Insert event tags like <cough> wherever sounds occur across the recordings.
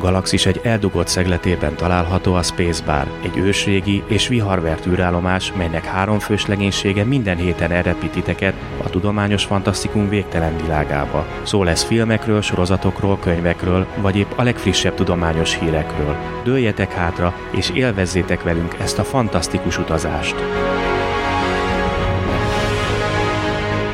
galaxis egy eldugott szegletében található a Space Bar, egy ősrégi és viharvert űrállomás, melynek három fős legénysége minden héten elrepít a tudományos fantasztikum végtelen világába. Szó lesz filmekről, sorozatokról, könyvekről, vagy épp a legfrissebb tudományos hírekről. Dőljetek hátra, és élvezzétek velünk ezt a fantasztikus utazást!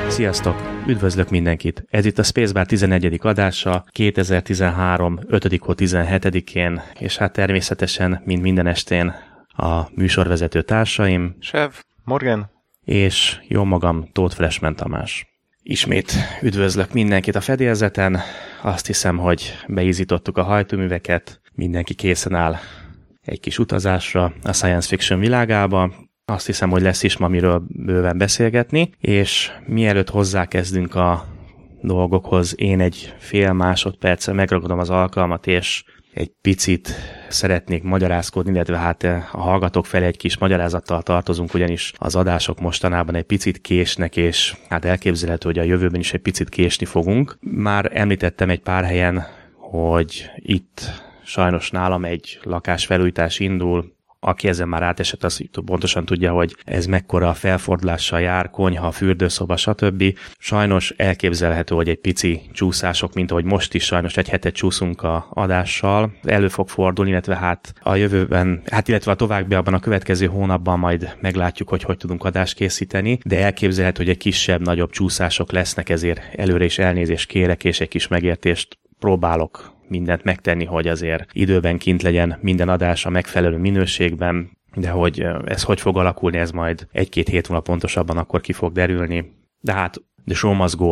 Sziasztok! Üdvözlök mindenkit! Ez itt a Spacebar 11. adása 2013. 5. 17-én, és hát természetesen, mint minden estén a műsorvezető társaim. Sev, Morgan. És jó magam, Tóth Freshman Tamás. Ismét üdvözlök mindenkit a fedélzeten. Azt hiszem, hogy beízítottuk a hajtóműveket, mindenki készen áll egy kis utazásra a science fiction világába. Azt hiszem, hogy lesz is ma miről bőven beszélgetni, és mielőtt hozzákezdünk a dolgokhoz, én egy fél másodperccel megragadom az alkalmat, és egy picit szeretnék magyarázkodni, illetve hát a hallgatók felé egy kis magyarázattal tartozunk, ugyanis az adások mostanában egy picit késnek, és hát elképzelhető, hogy a jövőben is egy picit késni fogunk. Már említettem egy pár helyen, hogy itt sajnos nálam egy lakásfelújítás indul, aki ezen már átesett, az pontosan tudja, hogy ez mekkora felfordulással jár, konyha, fürdőszoba, stb. Sajnos elképzelhető, hogy egy pici csúszások, mint ahogy most is sajnos egy hetet csúszunk a adással, elő fog fordulni, illetve hát a jövőben, hát illetve a továbbiakban a következő hónapban majd meglátjuk, hogy hogy tudunk adást készíteni, de elképzelhető, hogy egy kisebb, nagyobb csúszások lesznek, ezért előre is elnézést kérek, és egy kis megértést próbálok mindent megtenni, hogy azért időben kint legyen minden adás a megfelelő minőségben, de hogy ez hogy fog alakulni, ez majd egy-két hét múlva pontosabban akkor ki fog derülni. De hát, the show must go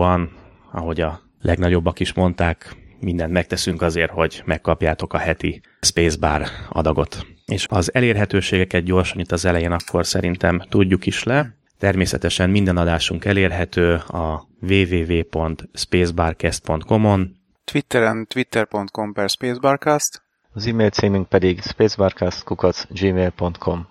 ahogy a legnagyobbak is mondták, mindent megteszünk azért, hogy megkapjátok a heti Spacebar adagot. És az elérhetőségeket gyorsan itt az elején akkor szerintem tudjuk is le. Természetesen minden adásunk elérhető a www.spacebarcast.com-on, Twitteren twitter.com per spacebarcast. Az e-mail címünk pedig spacebarcast.gmail.com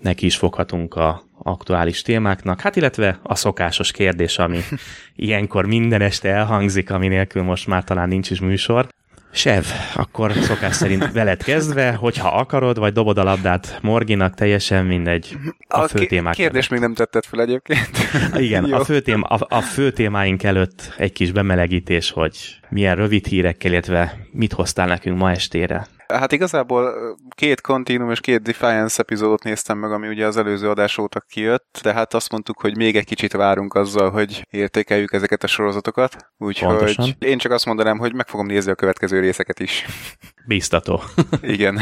Neki is foghatunk a aktuális témáknak, hát illetve a szokásos kérdés, ami <laughs> ilyenkor minden este elhangzik, ami nélkül most már talán nincs is műsor. Sev, akkor szokás szerint veled kezdve, hogyha akarod, vagy dobod a labdát Morginak, teljesen mindegy. A, a fő témák. Kérdés még nem tetted fel egyébként. Igen, a fő, tém, a, a fő témáink előtt egy kis bemelegítés, hogy milyen rövid hírekkel, illetve mit hoztál nekünk ma estére. Hát igazából két Continuum és két Defiance epizódot néztem meg, ami ugye az előző adás óta kijött, de hát azt mondtuk, hogy még egy kicsit várunk azzal, hogy értékeljük ezeket a sorozatokat. Úgyhogy én csak azt mondanám, hogy meg fogom nézni a következő részeket is. Bíztató. <laughs> Igen,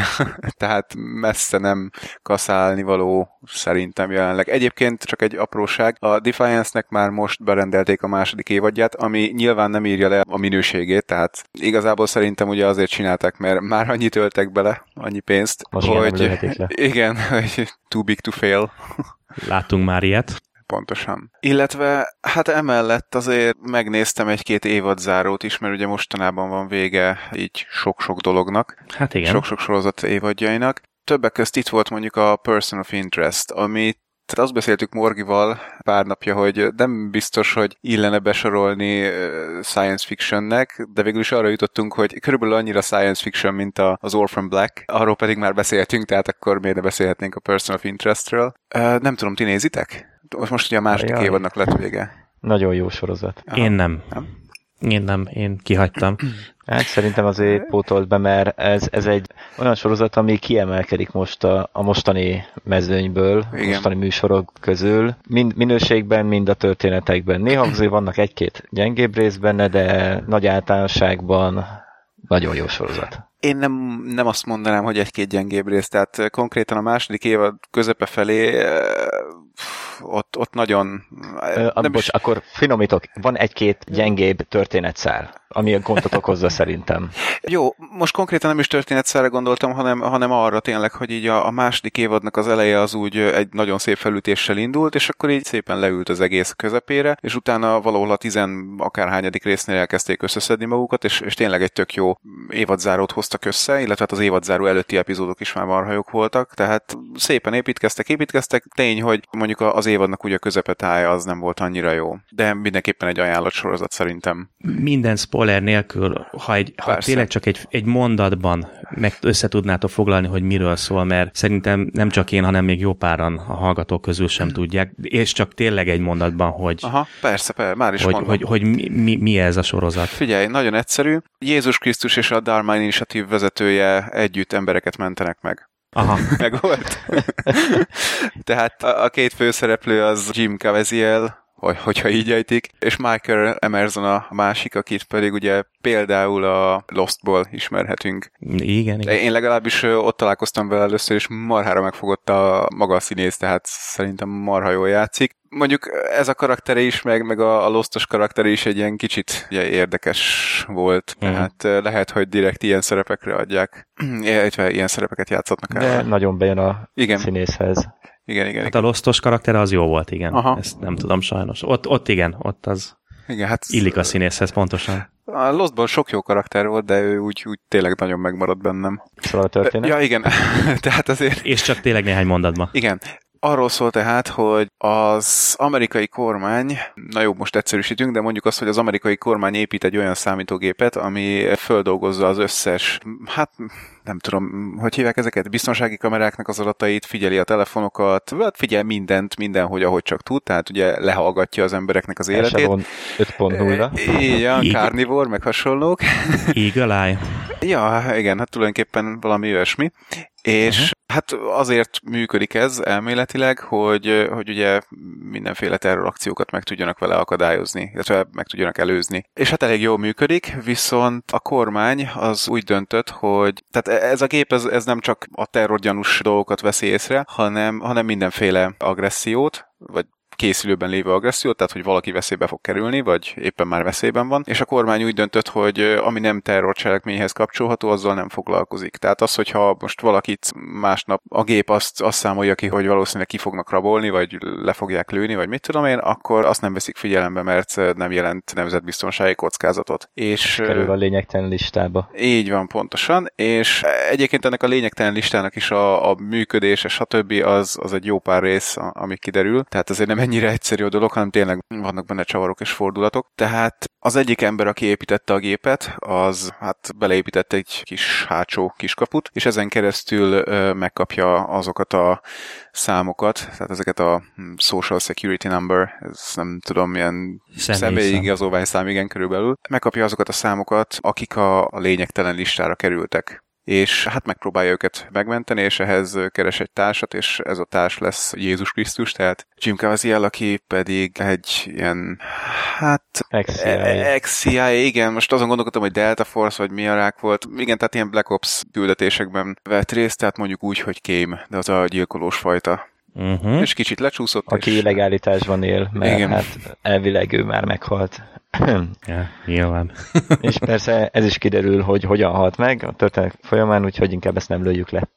tehát messze nem kaszálni való szerintem jelenleg. Egyébként csak egy apróság, a Defiance-nek már most berendelték a második évadját, ami nyilván nem írja le a minőségét, tehát igazából szerintem ugye azért csinálták, mert már annyit töltek bele, annyi pénzt, most hogy <laughs> igen, hogy too big to fail. Láttunk már ilyet. Pontosan. Illetve hát emellett azért megnéztem egy-két évadzárót is, mert ugye mostanában van vége így sok-sok dolognak. Hát igen. Sok-sok sorozat évadjainak. Többek közt itt volt mondjuk a Person of Interest, amit tehát azt beszéltük Morgival pár napja, hogy nem biztos, hogy illene besorolni science fictionnek, de végül is arra jutottunk, hogy körülbelül annyira science fiction, mint az Orphan Black. Arról pedig már beszéltünk, tehát akkor miért ne beszélhetnénk a Person of Interestről. Nem tudom, ti nézitek? Most ugye a második évadnak lett vége. Nagyon jó sorozat. Aha. Én nem. nem. Én nem, én kihagytam. Hát szerintem azért pótolt be, mert ez, ez egy olyan sorozat, ami kiemelkedik most a, a mostani mezőnyből, Igen. mostani műsorok közül, mind minőségben, mind a történetekben. Néha azért vannak egy-két gyengébb rész benne, de nagy általánosságban nagyon jó sorozat. Én nem, nem azt mondanám, hogy egy-két gyengébb rész, tehát konkrétan a második évad közepe felé ott, ott nagyon... Ö, nem bocs, is... akkor finomítok, van egy-két gyengébb történetszál ami a gondot okozza szerintem. Jó, most konkrétan nem is történetszerre gondoltam, hanem, hanem arra tényleg, hogy így a, a második évadnak az eleje az úgy egy nagyon szép felütéssel indult, és akkor így szépen leült az egész közepére, és utána valahol a tizen akárhányadik résznél elkezdték összeszedni magukat, és, és tényleg egy tök jó évadzárót hoztak össze, illetve hát az évadzáró előtti epizódok is már marhajok voltak, tehát szépen építkeztek, építkeztek, tény, hogy mondjuk az évadnak ugye a közepetája az nem volt annyira jó, de mindenképpen egy ajánlott sorozat szerintem. Minden spoiler spoiler nélkül, ha, egy, ha tényleg csak egy, egy mondatban meg összetudnátok foglalni, hogy miről szól, mert szerintem nem csak én, hanem még jó páran a hallgatók közül sem tudják, és csak tényleg egy mondatban, hogy... Aha, persze, persze már is hogy, mondom. hogy, hogy mi, mi, mi ez a sorozat. Figyelj, nagyon egyszerű. Jézus Krisztus és a Dharma Initiative vezetője együtt embereket mentenek meg. Aha. meg volt. <laughs> Tehát a, a két főszereplő az Jim Caviezel, hogyha így ejtik, és Michael Emerson a másik, akit pedig ugye például a Lostból ismerhetünk. Igen, igen. Én legalábbis ott találkoztam vele először, és marhára megfogott a maga a színész, tehát szerintem marha jól játszik. Mondjuk ez a karaktere is, meg, meg a, a Lostos karaktere is egy ilyen kicsit ugye, érdekes volt, mm. tehát lehet, hogy direkt ilyen szerepekre adják, <clears throat> illetve ilyen szerepeket játszhatnak el. De nagyon bejön a igen. színészhez. Igen, igen. Hát igen. a Lostos karakter az jó volt, igen. Aha. Ezt nem tudom sajnos. Ott, ott igen, ott az igen, hát illik a színészhez pontosan. A Lostban sok jó karakter volt, de ő úgy, úgy tényleg nagyon megmaradt bennem. Szóval a történet? Ja, igen. <laughs> Tehát azért... És csak tényleg néhány mondatban. Igen. Arról szól tehát, hogy az amerikai kormány, na jó, most egyszerűsítünk, de mondjuk azt, hogy az amerikai kormány épít egy olyan számítógépet, ami földolgozza az összes, hát nem tudom, hogy hívják ezeket, biztonsági kameráknak az adatait, figyeli a telefonokat, hát figyel mindent, mindenhogy, ahogy csak tud, tehát ugye lehallgatja az embereknek az életét. 5.0. Igen, Carnivore, meg hasonlók. Eagle Eye. Ja, igen, hát tulajdonképpen valami olyasmi. És. Hát azért működik ez elméletileg, hogy, hogy ugye mindenféle terrorakciókat meg tudjanak vele akadályozni, illetve meg tudjanak előzni. És hát elég jól működik, viszont a kormány az úgy döntött, hogy tehát ez a gép ez, ez nem csak a terrorgyanús dolgokat veszi észre, hanem, hanem mindenféle agressziót, vagy készülőben lévő agressziót, tehát hogy valaki veszélybe fog kerülni, vagy éppen már veszélyben van, és a kormány úgy döntött, hogy ami nem terrorcselekményhez kapcsolható, azzal nem foglalkozik. Tehát az, hogyha most valakit másnap a gép azt, azt számolja ki, hogy valószínűleg ki fognak rabolni, vagy le fogják lőni, vagy mit tudom én, akkor azt nem veszik figyelembe, mert nem jelent nemzetbiztonsági kockázatot. És kerül a lényegtelen listába. Így van, pontosan, és egyébként ennek a lényegtelen listának is a, a működése, stb. Az, az egy jó pár rész, ami kiderül. Tehát azért nem ennyire egyszerű a dolog, hanem tényleg vannak benne csavarok és fordulatok. Tehát az egyik ember, aki építette a gépet, az hát beleépített egy kis hátsó kiskaput, és ezen keresztül megkapja azokat a számokat, tehát ezeket a hm, social security number, ez nem tudom, milyen személyi igazolvány igen, körülbelül. Megkapja azokat a számokat, akik a lényegtelen listára kerültek és hát megpróbálja őket megmenteni, és ehhez keres egy társat, és ez a társ lesz Jézus Krisztus, tehát Jim Caviezel, aki pedig egy ilyen, hát... Ex-CIA. Igen, most azon gondolkodtam, hogy Delta Force, vagy mi a rák volt. Igen, tehát ilyen Black Ops küldetésekben vett részt, tehát mondjuk úgy, hogy kém, de az a gyilkolós fajta. Uh-huh. És kicsit lecsúszott. Aki és... illegállításban él, mert Igen. hát elvileg ő már meghalt. <coughs> ja, nyilván. <coughs> és persze ez is kiderül, hogy hogyan halt meg a történet folyamán, úgyhogy inkább ezt nem lőjük le.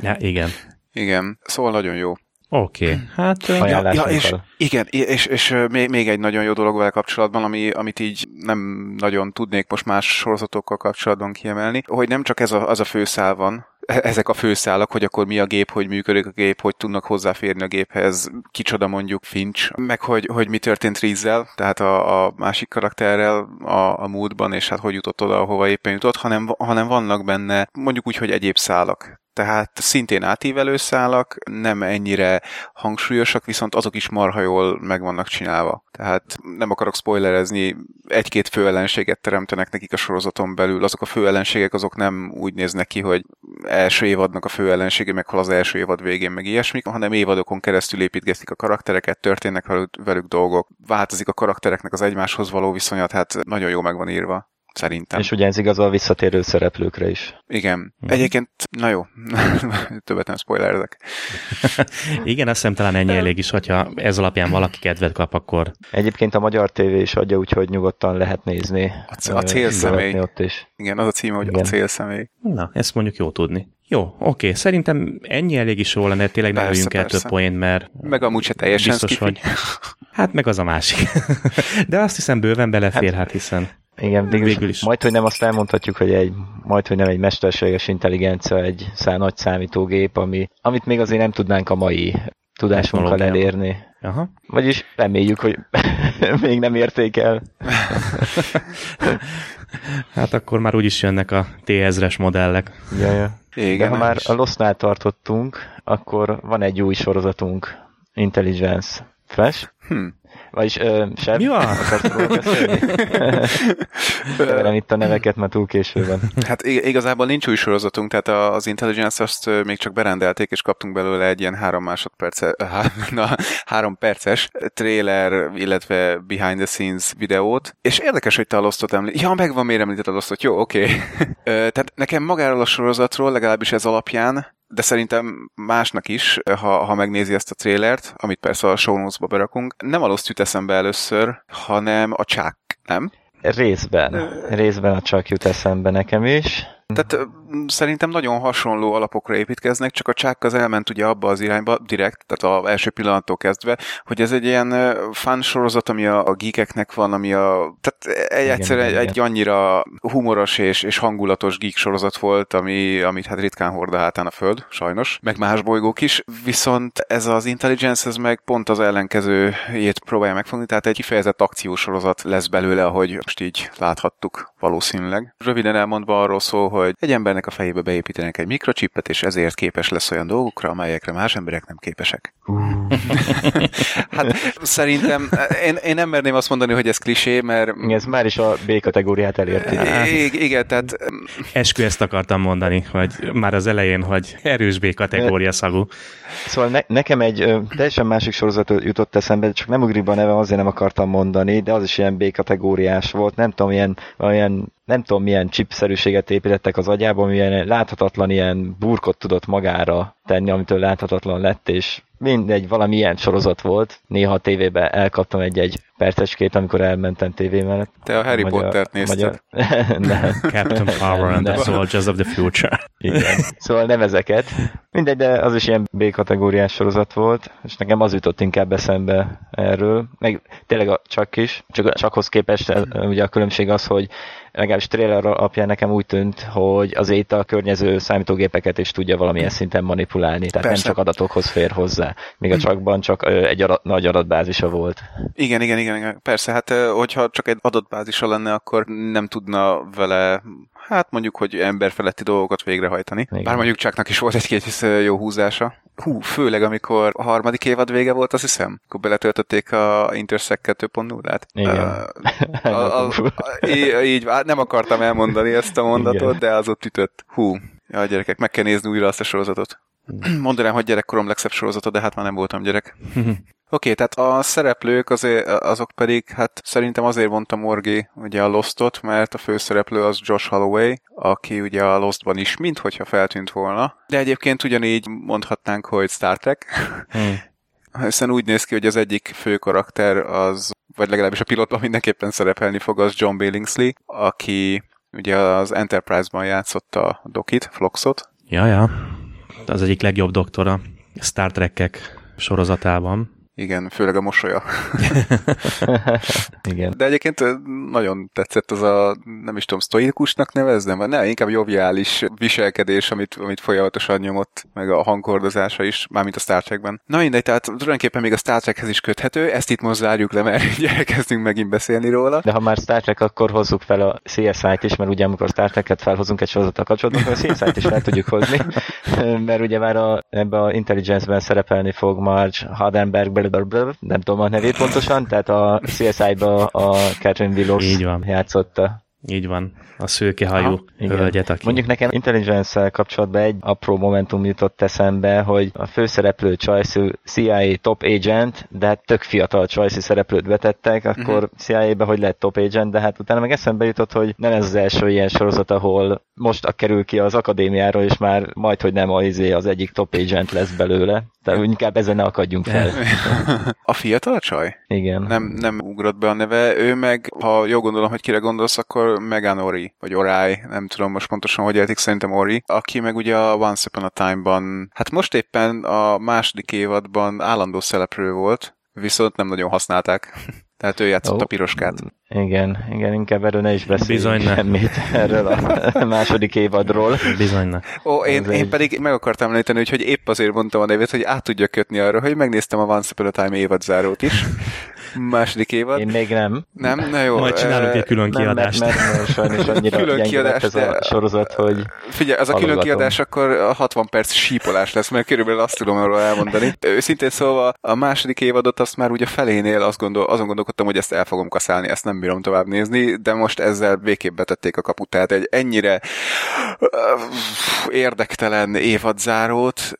Ja, igen. Igen, szóval nagyon jó. Oké, okay. hát... Ja, ja, és, igen, és, és még, még egy nagyon jó dolog vele kapcsolatban, ami, amit így nem nagyon tudnék most más sorozatokkal kapcsolatban kiemelni, hogy nem csak ez a, az a főszál van, E-, ezek a főszálak, hogy akkor mi a gép, hogy működik a gép, hogy tudnak hozzáférni a géphez, kicsoda mondjuk Finch, meg hogy, hogy mi történt Rizzel, tehát a, a másik karakterrel a, a múltban, és hát hogy jutott oda, ahova éppen jutott, hanem, hanem vannak benne mondjuk úgy, hogy egyéb szálak. Tehát szintén átívelő szálak, nem ennyire hangsúlyosak, viszont azok is marha jól meg vannak csinálva. Tehát nem akarok spoilerezni, egy-két főellenséget teremtenek nekik a sorozaton belül. Azok a főellenségek azok nem úgy néznek ki, hogy első évadnak a főellensége, meg hol az első évad végén, meg ilyesmi, hanem évadokon keresztül építgetik a karaktereket, történnek velük, velük dolgok, változik a karaktereknek az egymáshoz való viszonyat, hát nagyon jó meg van írva szerintem. És ugye ez igaz a visszatérő szereplőkre is. Igen. Hmm. Egyébként, na jó, <laughs> többet nem spoilerezek. <laughs> Igen, azt hiszem talán ennyi elég is, hogyha ez alapján valaki kedvet kap, akkor... Egyébként a Magyar TV is adja, úgyhogy nyugodtan lehet nézni. A, c- a célszemély. Ott is. Igen, az a címe, hogy Igen. a célszemély. Na, ezt mondjuk jó tudni. Jó, oké, szerintem ennyi elég is jó lenne, tényleg ne lőjünk el több poént, mert... Meg amúgy se teljesen biztos, hogy... Hát meg az a másik. <laughs> De azt hiszem bőven belefér, hát, hát hiszen... Igen, végül, végül is. Majd, hogy nem azt elmondhatjuk, hogy egy, majd, hogy nem egy mesterséges intelligencia, egy szá, nagy számítógép, ami, amit még azért nem tudnánk a mai tudásunkkal elérni. Aha. Vagyis reméljük, hogy <laughs> még nem érték el. <laughs> Hát akkor már úgyis jönnek a T-1000-es modellek. Ja, ja. Igen, De ha már is. a Lost-nál tartottunk, akkor van egy új sorozatunk, Intelligence Flash. Hm. Vagyis, uh, Seb, Mi van? Keverem <laughs> itt a neveket, mert túl késő van. Hát igazából nincs új sorozatunk, tehát az Intelligence azt még csak berendelték, és kaptunk belőle egy ilyen három másodperce, <laughs> na, három perces trailer, illetve behind the scenes videót, és érdekes, hogy te a Lostot említ. Ja, megvan, miért említett a Lostot, jó, oké. <laughs> Okay. tehát nekem magáról a sorozatról, legalábbis ez alapján de szerintem másnak is, ha, ha megnézi ezt a trélert, amit persze a show notes-ba berakunk, nem a Lost jut eszembe először, hanem a csák, nem? Részben. Részben a csak jut eszembe nekem is. Tehát szerintem nagyon hasonló alapokra építkeznek, csak a csák az elment ugye abba az irányba, direkt, tehát az első pillanattól kezdve, hogy ez egy ilyen fan sorozat, ami a, a geekeknek van, ami a... Tehát egy, egyszerűen egy, egy annyira humoros és, és hangulatos geek sorozat volt, ami, amit hát ritkán hord a hátán a föld, sajnos, meg más bolygók is, viszont ez az Intelligence, ez meg pont az ellenkezőjét próbálja megfogni, tehát egy kifejezett akciósorozat lesz belőle, ahogy most így láthattuk valószínűleg. Röviden elmondva arról szól, hogy egy embernek a fejébe beépítenek egy mikrocsipet, és ezért képes lesz olyan dolgokra, amelyekre más emberek nem képesek. hát szerintem én, én nem merném azt mondani, hogy ez klisé, mert... Ez már is a B kategóriát elérti. I- igen, tehát... Eskü ezt akartam mondani, hogy már az elején, hogy erős B kategória szagú. Szóval ne, nekem egy teljesen másik sorozat jutott eszembe, csak nem ugrik be a neve, azért nem akartam mondani, de az is ilyen B kategóriás volt, nem tudom, ilyen, olyan nem tudom milyen chipszerűséget építettek az agyában, milyen láthatatlan ilyen burkot tudott magára tenni, amitől láthatatlan lett, és mindegy, valami ilyen sorozat volt. Néha a tévében elkaptam egy-egy percecskét, amikor elmentem tévé mellett. Te a Harry magyar, Pottert nézted? Magyar... <laughs> Captain Power and the Soldiers of the Future. Igen. Szóval nem ezeket. Mindegy, de az is ilyen B-kategóriás sorozat volt, és nekem az jutott inkább eszembe erről. Meg tényleg a csak is, csak csakhoz képest ugye a különbség az, hogy legalábbis trailer alapján nekem úgy tűnt, hogy az itt a környező számítógépeket is tudja valamilyen szinten manipulálni, tehát Persze. nem csak adatokhoz fér hozzá. Még a csakban csak egy adat, nagy adatbázisa volt. Igen, igen, igen, igen. Persze, hát hogyha csak egy adatbázisa lenne, akkor nem tudna vele hát mondjuk, hogy emberfeletti dolgokat végrehajtani. Igen. Bár mondjuk Chucknak is volt egy-két jó húzása. Hú, főleg amikor a harmadik évad vége volt, azt hiszem, akkor beletöltötték a Intersect 2.0-át. Igen. Uh, <laughs> a, a, a, így, hát nem akartam elmondani ezt a mondatot, Igen. de az ott ütött. Hú, ja, gyerekek, meg kell nézni újra azt a sorozatot. Mondanám, hogy gyerekkorom legszebb sorozata, de hát már nem voltam gyerek. <laughs> Oké, okay, tehát a szereplők azért, azok pedig, hát szerintem azért mondta Morgi ugye a Lostot, mert a főszereplő az Josh Holloway, aki ugye a Lostban is minthogyha feltűnt volna. De egyébként ugyanígy mondhatnánk, hogy Star Trek. Hmm. <laughs> Hiszen úgy néz ki, hogy az egyik fő karakter az, vagy legalábbis a pilotban mindenképpen szerepelni fog, az John Billingsley, aki ugye az Enterprise-ban játszotta a Dokit, Floxot. Ja, ja. Az egyik legjobb doktora Star Trek-ek sorozatában. Igen, főleg a mosolya. <laughs> Igen. De egyébként nagyon tetszett az a, nem is tudom, sztoikusnak neveznem, vagy ne, inkább joviális viselkedés, amit, amit folyamatosan nyomott, meg a hangkordozása is, mármint a Star Trekben. Na mindegy, tehát tulajdonképpen még a Star Trekhez is köthető, ezt itt most zárjuk le, mert <laughs> elkezdünk megint beszélni róla. De ha már Star Trek, akkor hozzuk fel a CSI-t is, mert ugye amikor Star Trek-et felhozunk egy sorozattal kapcsolatban, akkor a CSI-t is fel tudjuk hozni, <laughs> mert ugye már a, ebbe a Intelligence-ben szerepelni fog Marge Hardenberg nem tudom a nevét pontosan, tehát a CSI-ba a Catherine Willows Így van. játszotta. Így van, a szőkehajú hölgyet, aki... Mondjuk nekem intelligence kapcsolatban egy apró momentum jutott eszembe, hogy a főszereplő Choice CIA top agent, de hát tök fiatal Choice szereplőt vetettek, akkor uh-huh. CIA-be hogy lett top agent, de hát utána meg eszembe jutott, hogy nem ez az első ilyen sorozat, ahol most a kerül ki az akadémiáról, és már majd, hogy nem az, izé az egyik top agent lesz belőle. Tehát inkább ezen ne akadjunk fel. <laughs> A fiatal csaj? Igen. Nem, nem ugrott be a neve. Ő meg, ha jól gondolom, hogy kire gondolsz, akkor Megan Ori, vagy Orai, nem tudom most pontosan, hogy értik, szerintem Ori, aki meg ugye a Once Upon a Time-ban, hát most éppen a második évadban állandó szereplő volt, viszont nem nagyon használták. Tehát ő játszott oh. a piroskát. Igen, igen, inkább erről ne is beszéljünk Bizony semmit erről a <laughs> második évadról. Bizony ne. Ó, én, én egy... pedig meg akartam említeni, hogy épp azért mondtam a nevét, hogy át tudja kötni arra, hogy megnéztem a Once Upon a Time évadzárót is. Második évad. Én még nem. Nem? Na jó. Majd csinálunk egy külön kiadást. Nem, mert, mert sajnos <laughs> annyira külön kiadás, ez a sorozat, hogy Figyelj, az a külön kiadás akkor 60 perc sípolás lesz, mert körülbelül azt tudom arról elmondani. <laughs> Őszintén szóval a második évadot azt már ugye felénél azt gondol, azon gondolkodtam, hogy ezt el fogom kaszálni, ezt nem bírom tovább nézni, de most ezzel végképp betették a kaput. Tehát egy ennyire érdektelen évadzárót,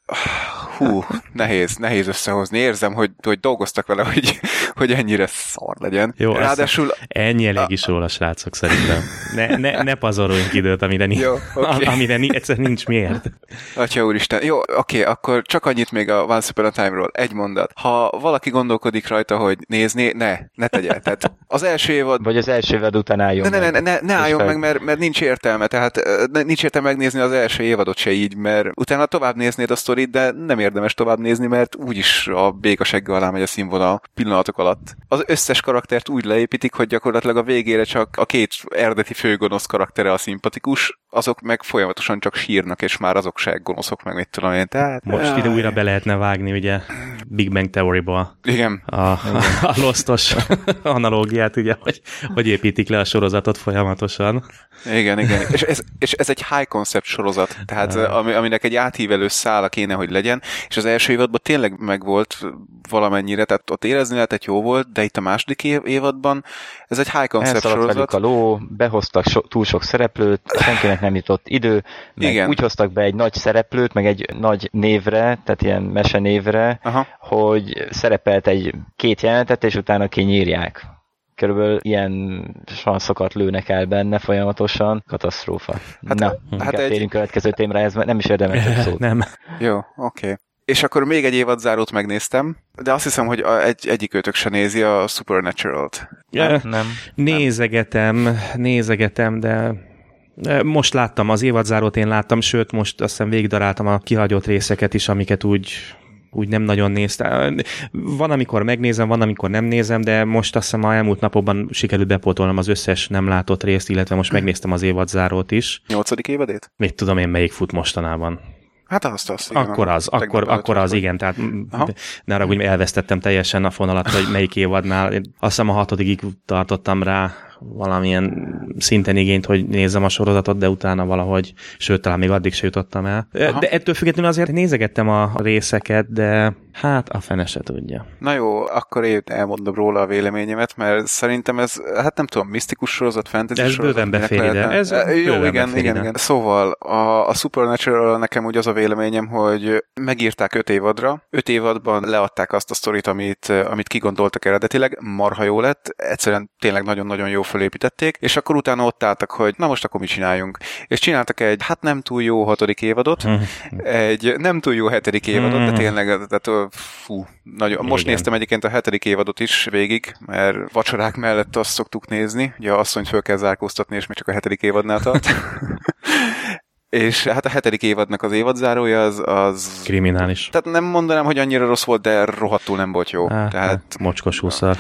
hú, nehéz, nehéz összehozni. Érzem, hogy, hogy dolgoztak vele, hogy, hogy ennyire szar legyen. Jó, Ráadásul... ennyi elég is róla, srácok, szerintem. Ne, ne, ne pazaroljunk időt, amire, ni- Jó, okay. amire ni- egyszer nincs miért. Atya úristen. Jó, oké, okay, akkor csak annyit még a Once Upon a Time-ról. Egy mondat. Ha valaki gondolkodik rajta, hogy nézni, ne, ne tegye. Tehát az első évad... Vagy az első évad után álljon ne, ne, ne, ne, ne álljon meg, mert, mert nincs értelme. Tehát nincs értelme megnézni az első évadot se így, mert utána tovább néznéd a sztorit, de nem érdemes tovább nézni, mert úgyis a békasegge alá megy a színvonal pillanatok alatt. Az összes karaktert úgy leépítik, hogy gyakorlatilag a végére csak a két eredeti főgonosz karaktere a szimpatikus, azok meg folyamatosan csak sírnak, és már azok se gonoszok, meg mit tudom én. Tehát, Most ide újra be lehetne vágni, ugye, Big Bang Theory-ba. Igen. A, a, a Lostos analógiát, ugye, hogy, hogy építik le a sorozatot folyamatosan. Igen, igen. És ez, és ez egy high concept sorozat, tehát ami, aminek egy áthívelő szála kéne, hogy legyen, és az első évadban tényleg megvolt valamennyire, tehát ott érezni lehetett jó volt, de itt a második évadban ez egy high concept sorozat. a ló, behoztak so, túl sok szereplőt, senkinek nem jutott idő, meg Igen. úgy hoztak be egy nagy szereplőt, meg egy nagy névre, tehát ilyen mesenévre, Aha. hogy szerepelt egy két jelenetet, és utána kinyírják körülbelül ilyen sanszokat lőnek el benne folyamatosan. Katasztrófa. Hát, Na, hát egy... térjünk következő témre, ez nem is érdemes több <laughs> szót. nem. Jó, oké. Okay. És akkor még egy évadzárót megnéztem, de azt hiszem, hogy egy, egyik őtök se nézi a Supernatural-t. Ja, nem, nem. Nézegetem, nézegetem, de most láttam az évadzárót, én láttam, sőt, most azt hiszem végigdaráltam a kihagyott részeket is, amiket úgy úgy nem nagyon néztem. Van, amikor megnézem, van, amikor nem nézem, de most azt hiszem a elmúlt napokban sikerült bepótolnom az összes nem látott részt, illetve most megnéztem az évadzárót is. Nyolcadik évadét? Mit tudom én, melyik fut mostanában. Hát azt, azt igen, Akkor az, akkor, akkor az, igen, tehát Aha. ne arra, hogy elvesztettem teljesen a fonalat, hogy melyik évadnál. Azt hiszem a hatodikig tartottam rá, valamilyen szinten igényt, hogy nézzem a sorozatot, de utána valahogy, sőt, talán még addig se jutottam el. Aha. De ettől függetlenül azért nézegettem a részeket, de hát a fene se tudja. Na jó, akkor én elmondom róla a véleményemet, mert szerintem ez, hát nem tudom, misztikus sorozat, fantasy ez sorozat. Bőven befér ide. Ez jó, igen, igen, igen. Szóval a, a Supernatural nekem úgy az a véleményem, hogy megírták öt évadra, öt évadban leadták azt a sztorit, amit, amit kigondoltak eredetileg, marha jó lett, egyszerűen tényleg nagyon-nagyon jó fölépítették, és akkor utána ott álltak, hogy na most akkor mit csináljunk. És csináltak egy, hát nem túl jó hatodik évadot, egy nem túl jó hetedik évadot, de tényleg, tehát fú, nagyon. Most néztem egyébként a hetedik évadot is végig, mert vacsorák mellett azt szoktuk nézni, ugye asszonyt föl kell zárkóztatni, és még csak a hetedik évadnál tart. <laughs> És hát a hetedik évadnak az évadzárója az, az... Kriminális. Tehát nem mondanám, hogy annyira rossz volt, de rohadtul nem volt jó. Á, tehát... Mocskos húszar.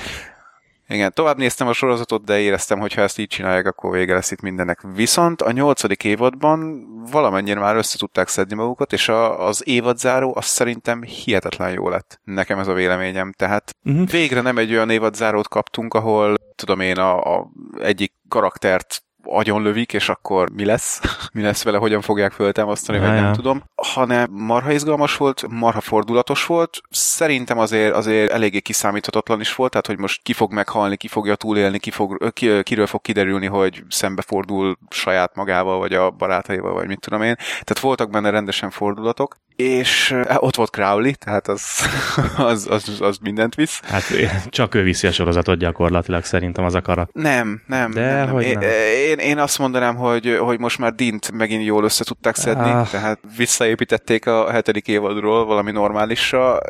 Igen, tovább néztem a sorozatot, de éreztem, hogy ha ezt így csinálják, akkor vége lesz itt mindennek. Viszont a nyolcadik évadban valamennyire már össze tudták szedni magukat, és a, az évadzáró az szerintem hihetetlen jó lett. Nekem ez a véleményem. Tehát uh-huh. végre nem egy olyan évadzárót kaptunk, ahol tudom én a, a egyik karaktert agyonlövik, és akkor mi lesz? <laughs> mi lesz vele, hogyan fogják föltámasztani, vagy nem tudom. Hanem marha izgalmas volt, marha fordulatos volt. Szerintem azért, azért eléggé kiszámíthatatlan is volt, tehát hogy most ki fog meghalni, ki fogja túlélni, ki fog, ki, kiről fog kiderülni, hogy szembefordul saját magával, vagy a barátaival, vagy mit tudom én. Tehát voltak benne rendesen fordulatok, és eh, ott volt Crowley, tehát az, <laughs> az, az, az mindent visz. Hát csak ő viszi a sorozatot gyakorlatilag szerintem az a karat. Nem, nem. De nem, nem. Hogy nem. Én, én azt mondanám, hogy, hogy most már Dint megint jól össze tudták szedni, ah. tehát visszaépítették a hetedik évadról valami normálisra,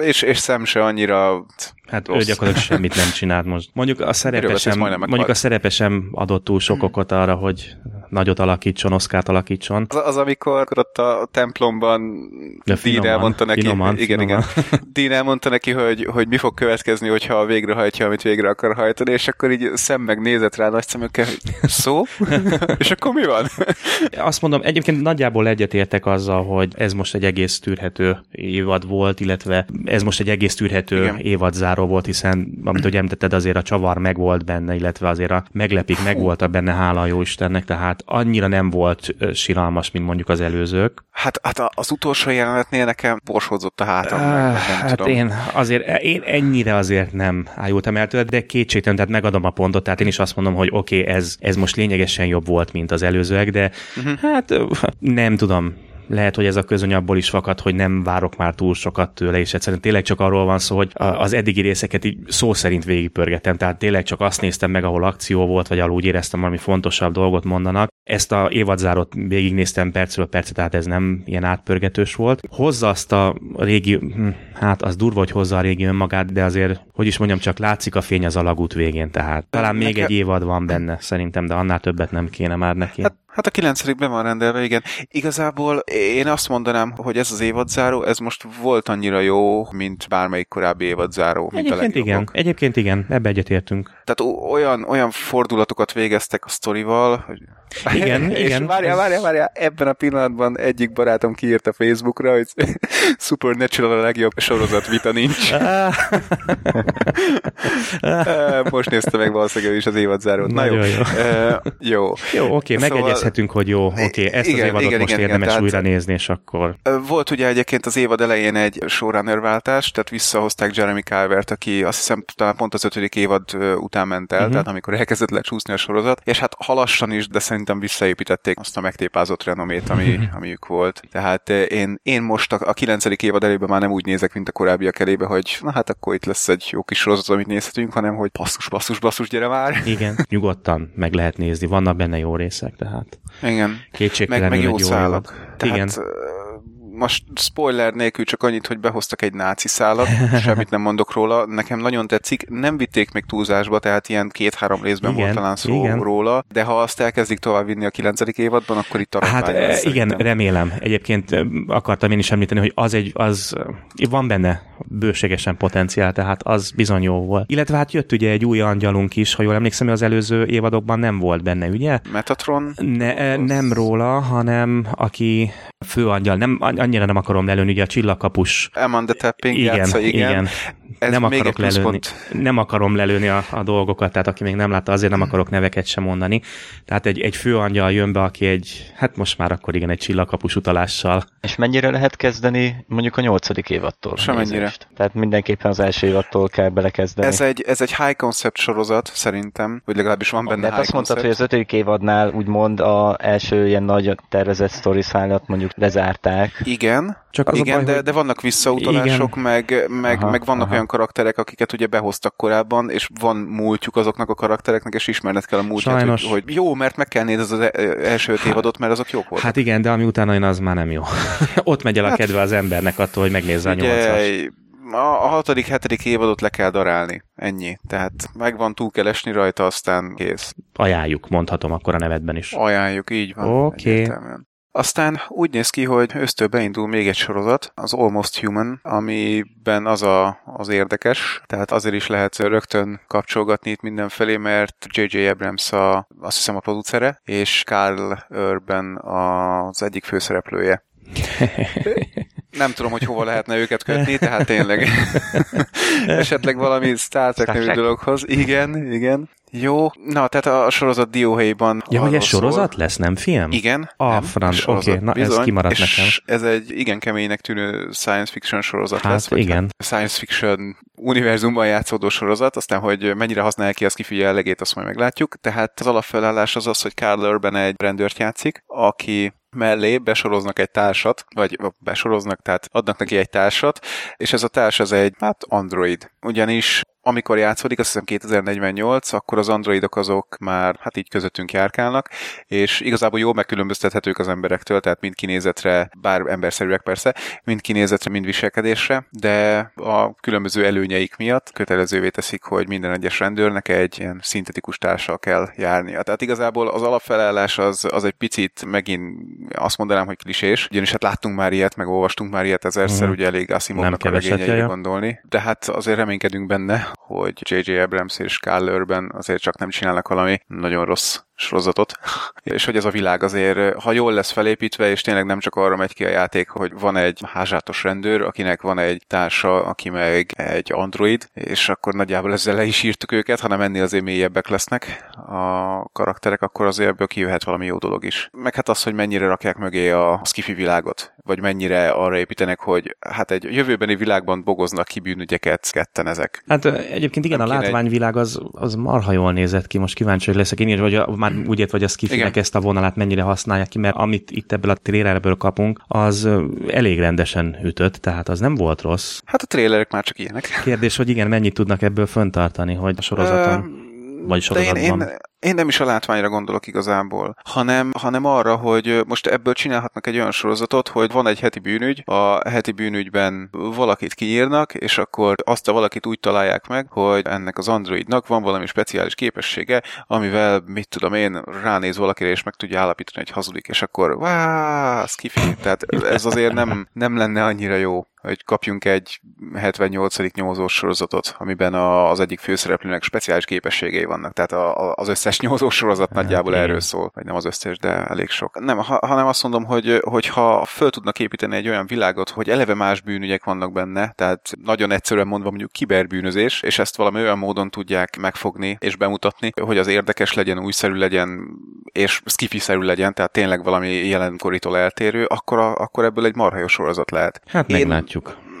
és, és szem se annyira Hát rossz. ő gyakorlatilag semmit nem csinált most. Mondjuk a szerepe sem, mondjuk a szerepe sem adott túl sok okot arra, hogy nagyot alakítson, Oszkárt alakítson. Az, az amikor ott a templomban Dean elmondta neki, finoman, igen, finoman. igen, <laughs> Dean elmondta neki, hogy, hogy mi fog következni, hogyha végrehajtja, amit végre akar hajtani, és akkor így szem meg nézett rá nagy szemekkel, hogy szó? <laughs> és akkor mi van? Azt mondom, egyébként nagyjából egyetértek azzal, hogy ez most egy egész tűrhető évad volt, illetve ez most egy egész tűrhető évad évadzáró volt, hiszen, amit ugye említetted, azért a csavar megvolt benne, illetve azért a meglepik megvoltak benne, hála a jó Istennek, tehát annyira nem volt siralmas, mint mondjuk az előzők. Hát, hát az utolsó jelenetnél nekem borsódzott a hátam. Uh, meg, hát tudom. én azért, én ennyire azért nem ájultam el tőle, de kétségtelen, tehát megadom a pontot, tehát én is azt mondom, hogy oké, okay, ez, ez most lényegesen jobb volt, mint az előzőek, de uh-huh. hát nem tudom, lehet, hogy ez a közöny abból is fakad, hogy nem várok már túl sokat tőle, és egyszerűen tényleg csak arról van szó, hogy az eddigi részeket így szó szerint végigpörgettem, tehát tényleg csak azt néztem meg, ahol akció volt, vagy ahol úgy éreztem, valami fontosabb dolgot mondanak. Ezt a évadzárot végignéztem percről percre, tehát ez nem ilyen átpörgetős volt. Hozza azt a régi, hm, hát az durva, hogy hozza a régi önmagát, de azért, hogy is mondjam, csak látszik a fény az alagút végén, tehát talán még egy évad van benne szerintem, de annál többet nem kéne már neki. Hát Hát a kilencedik be van rendelve, igen. Igazából én azt mondanám, hogy ez az évadzáró, ez most volt annyira jó, mint bármelyik korábbi évadzáró. Egyébként igen, egyébként igen, ebbe egyetértünk. Tehát olyan, olyan fordulatokat végeztek a sztorival, hogy... Igen, <laughs> és igen. Várjál, várjál, várjál, ebben a pillanatban egyik barátom kiírta Facebookra, hogy <laughs> Supernatural a legjobb sorozat, vita nincs. <laughs> Most nézte meg valószínűleg is az évadzárót. Na jó. Jó, jó. jó oké, szóval megegyezhetünk, hogy jó, oké, okay, ezt igen, az évadot igen, most igen, érdemes igen, újra nézni, és akkor... Volt ugye egyébként az évad elején egy showrunner váltás, tehát visszahozták Jeremy Calvert, aki azt hiszem talán pont az ötödik évad után ment el, uh-huh. tehát amikor elkezdett lecsúszni a sorozat, és hát halassan is, de szerintem visszaépítették azt a megtépázott renomét, ami, uh-huh. amiük volt. Tehát én, én most a, a kilencedik évad elében már nem úgy nézek, mint a korábbiak elébe, hogy na hát akkor itt lesz egy jó kis sorozat, amit nézhetünk, hanem hogy basszus, basszus, basszus, gyere már. Igen, nyugodtan meg lehet nézni, vannak benne jó részek, tehát. Igen. Kétségtelenül meg, meg jó, szálak. Tehát, Igen most spoiler nélkül csak annyit, hogy behoztak egy náci szállat, semmit nem mondok róla, nekem nagyon tetszik, nem vitték még túlzásba, tehát ilyen két-három részben igen, volt talán szó igen. róla, de ha azt elkezdik tovább vinni a kilencedik évadban, akkor itt a Hát lesz, igen, szerintem. remélem. Egyébként akartam én is említeni, hogy az egy, az van benne bőségesen potenciál, tehát az bizony jó volt. Illetve hát jött ugye egy új angyalunk is, ha jól emlékszem, az előző évadokban nem volt benne, ugye? Metatron? Ne, nem róla, hanem aki főangyal, nem, annyira nem akarom lelőni, ugye a csillagkapus. Amanda Tapping igen, játsza, igen. igen. Ez nem akarok lelőni, nem akarom lelőni a, a, dolgokat, tehát aki még nem látta, azért nem akarok neveket sem mondani. Tehát egy, egy főangyal jön be, aki egy, hát most már akkor igen, egy csillagkapus utalással. És mennyire lehet kezdeni mondjuk a nyolcadik évattól? Semennyire. Tehát mindenképpen az első évattól kell belekezdeni. Ez egy, ez egy high concept sorozat, szerintem, vagy legalábbis van benne De high azt mondtad, hogy az ötödik évadnál úgymond a első ilyen nagy tervezett story mondjuk lezárták. Igen, csak az Igen, baj, de, de vannak visszautalások, igen. meg, meg, aha, meg vannak aha. Olyan karakterek, akiket ugye behoztak korábban, és van múltjuk azoknak a karaktereknek, és ismerned kell a múltját, hogy, hogy jó, mert meg kell nézni az, az első öt évadot, mert azok jók voltak. Hát igen, de ami utána jön, az már nem jó. <laughs> Ott megy el a hát, kedve az embernek attól, hogy megnézze a nyolcas a, a hatodik, hetedik évadot le kell darálni. Ennyi. Tehát megvan, túl kell esni rajta, aztán kész. Ajánljuk, mondhatom akkor a nevedben is. Ajánljuk, így van. Oké. Okay. Aztán úgy néz ki, hogy ősztől beindul még egy sorozat, az Almost Human, amiben az a, az érdekes, tehát azért is lehet rögtön kapcsolgatni itt mindenfelé, mert J.J. Abrams a, azt hiszem a producere, és Carl Urban az egyik főszereplője. <laughs> Nem tudom, hogy hova lehetne őket kötni, tehát tényleg <laughs> esetleg valami Star Trek nevű dologhoz. Igen, igen. Jó, na, tehát a sorozat dióhéjban. Ja, hogy ez sorozat szól. lesz, nem film? Igen. A franc, oké, okay, na bizony, ez kimaradt nekem. ez egy igen keménynek tűnő science fiction sorozat hát, lesz. Vagy igen. Science fiction univerzumban játszódó sorozat, aztán, hogy mennyire használja ki azt kifű jellegét, azt majd meglátjuk. Tehát az alapfelállás az az, hogy Carl Urban egy rendőrt játszik, aki mellé besoroznak egy társat, vagy besoroznak, tehát adnak neki egy társat, és ez a társ az egy, hát android. Ugyanis amikor játszódik, azt hiszem 2048, akkor az androidok azok már hát így közöttünk járkálnak, és igazából jól megkülönböztethetők az emberektől, tehát mind kinézetre, bár emberszerűek persze, mind kinézetre, mind viselkedésre, de a különböző előnyeik miatt kötelezővé teszik, hogy minden egyes rendőrnek egy ilyen szintetikus társal kell járnia. Tehát igazából az alapfelállás az, az egy picit megint azt mondanám, hogy klisés, ugyanis hát láttunk már ilyet, meg olvastunk már ilyet ezerszer, mm. ugye elég Asimovnak a regényeire gondolni, de hát azért reménykedünk benne, hogy J.J. Abrams és Carl Urban azért csak nem csinálnak valami nagyon rossz sorozatot, <laughs> és hogy ez a világ azért, ha jól lesz felépítve, és tényleg nem csak arra megy ki a játék, hogy van egy házsátos rendőr, akinek van egy társa, aki meg egy android, és akkor nagyjából ezzel le is írtuk őket, hanem ennél azért mélyebbek lesznek a karakterek, akkor azért ebből kijöhet valami jó dolog is. Meg hát az, hogy mennyire rakják mögé a skifi világot, vagy mennyire arra építenek, hogy hát egy jövőbeni világban bogoznak ki bűnügyeket ketten ezek. Hát egyébként igen, nem a látványvilág az, az marha jól nézett ki, most kíváncsi, hogy leszek én is, vagy a, már úgy ért, vagy a skifinek ezt a vonalat mennyire használják ki, mert amit itt ebből a trélerből kapunk, az elég rendesen ütött, tehát az nem volt rossz. Hát a trélerek már csak ilyenek. Kérdés, hogy igen, mennyit tudnak ebből föntartani, hogy a sorozaton... Uh vagy sorozatban. Én, én, én nem is a látványra gondolok igazából, hanem, hanem arra, hogy most ebből csinálhatnak egy olyan sorozatot, hogy van egy heti bűnügy, a heti bűnügyben valakit kiírnak, és akkor azt a valakit úgy találják meg, hogy ennek az androidnak van valami speciális képessége, amivel, mit tudom én, ránéz valakire, és meg tudja állapítani, hogy hazudik, és akkor váááá, skifi. Tehát ez azért nem, nem lenne annyira jó hogy kapjunk egy 78. nyomozós sorozatot, amiben a, az egyik főszereplőnek speciális képességei vannak. Tehát a, a, az összes nyomozós sorozat hát, nagyjából igen. erről szól, vagy nem az összes, de elég sok. Nem, ha, hanem azt mondom, hogy, hogy ha föl tudnak építeni egy olyan világot, hogy eleve más bűnügyek vannak benne, tehát nagyon egyszerűen mondva mondjuk kiberbűnözés, és ezt valami olyan módon tudják megfogni és bemutatni, hogy az érdekes legyen, újszerű legyen, és skifiszerű legyen, tehát tényleg valami jelenkoritól eltérő, akkor, a, akkor ebből egy marha sorozat lehet. Hát Én, meglátjuk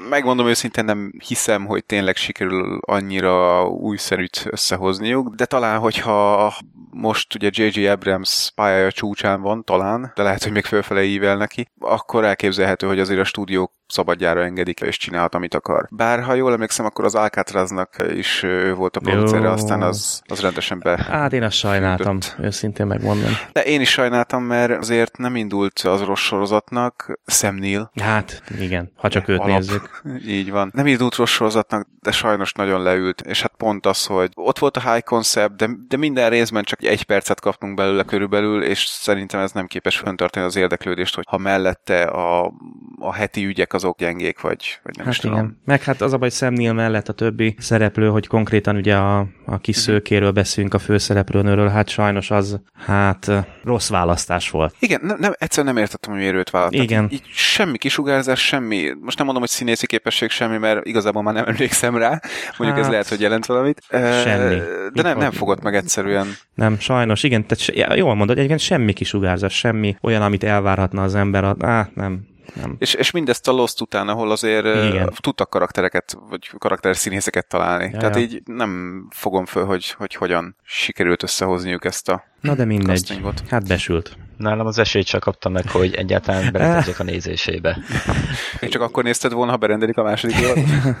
megmondom őszintén nem hiszem, hogy tényleg sikerül annyira újszerűt összehozniuk, de talán, hogyha most ugye J.J. Abrams pályája csúcsán van, talán, de lehet, hogy még fölfele ível neki, akkor elképzelhető, hogy azért a stúdiók szabadjára engedik, és csinálhat, amit akar. Bár, ha jól emlékszem, akkor az Alcatraznak is ő volt a producere, aztán az, az rendesen be... Hát én azt sajnáltam, őszintén megmondom. De én is sajnáltam, mert azért nem indult az rossz sorozatnak Sam Neill. Hát, igen, ha csak őt Alap. nézzük. <laughs> Így van. Nem indult rossz sorozatnak, de sajnos nagyon leült, és hát pont az, hogy ott volt a high concept, de, de minden részben csak egy percet kaptunk belőle körülbelül, és szerintem ez nem képes föntartani az érdeklődést, hogy ha mellette a, a heti ügyek azok gyengék, vagy, vagy nem hát is igen. tudom. Meg hát az a baj, Sam Neill mellett a többi szereplő, hogy konkrétan ugye a, a kis mhm. szőkéről beszélünk, a főszereplőnőről, hát sajnos az, hát rossz választás volt. Igen, nem, nem egyszerűen nem értettem, hogy miért őt választották. Igen. Így semmi kisugárzás, semmi, most nem mondom, hogy színészi képesség semmi, mert igazából már nem emlékszem rá, mondjuk hát, ez lehet, hogy jelent valamit. Semmi. De nem, nem fogott meg egyszerűen. Nem, sajnos, igen, tehát jól mondod, egyébként semmi kisugárzás, semmi olyan, amit elvárhatna az ember, á, nem, nem. És, és mindezt a Lost után, ahol azért Igen. tudtak karaktereket, vagy karakter színészeket találni. Ja, Tehát ja. így nem fogom föl, hogy, hogy hogyan sikerült összehozniuk ezt a Na de mindegy, castingot. hát besült. Nálam az esélyt csak kaptam meg, hogy egyáltalán <laughs> berendezek a nézésébe. <laughs> Még csak akkor nézted volna, ha berendelik a második évad?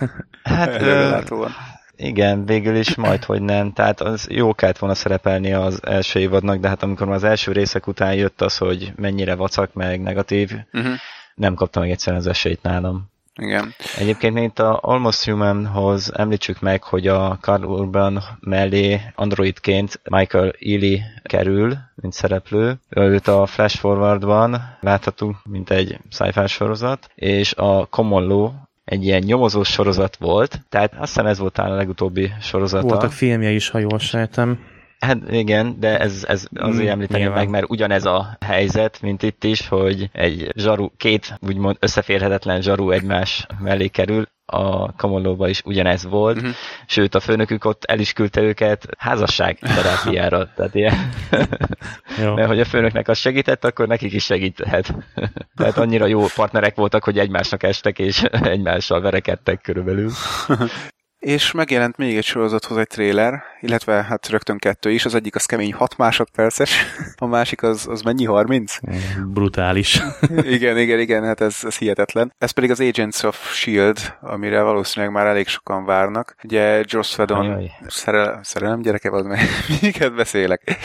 <laughs> hát, igen, végül is majd, hogy nem. Tehát az jó kellett volna szerepelni az első évadnak, de hát amikor már az első részek után jött az, hogy mennyire vacak, meg negatív, uh-huh. Nem kaptam meg egyszerűen az esélyt nálam. Igen. Egyébként itt a Almost Humanhoz említsük meg, hogy a Carl Urban mellé androidként Michael Ealy kerül, mint szereplő. Őt a Flash Forwardban láthatunk, mint egy sci sorozat, és a Common Law egy ilyen nyomozós sorozat volt, tehát azt hiszem ez volt talán a legutóbbi sorozata. Voltak filmje is, ha jól sejtem. Hát igen, de ez, ez azért mm, említeni meg, mert ugyanez a helyzet, mint itt is, hogy egy zsaru, két úgymond összeférhetetlen zsaru egymás mellé kerül, a Kamolóban is ugyanez volt, uh-huh. sőt a főnökük ott el is küldte őket házasság terápiára, <laughs> tehát ilyen, <laughs> mert hogy a főnöknek az segített, akkor nekik is segíthet. <laughs> tehát annyira jó partnerek voltak, hogy egymásnak estek, és egymással verekedtek körülbelül. És megjelent még egy sorozathoz egy trailer, illetve hát rögtön kettő is, az egyik az kemény 6 másodperces, <laughs> a másik az, az mennyi, 30? Brutális. <laughs> igen, igen, igen, hát ez, ez hihetetlen. Ez pedig az Agents of S.H.I.E.L.D., amire valószínűleg már elég sokan várnak. Ugye Joss Whedon, szerel, szerelem gyereke vagy, mert <laughs> miket beszélek.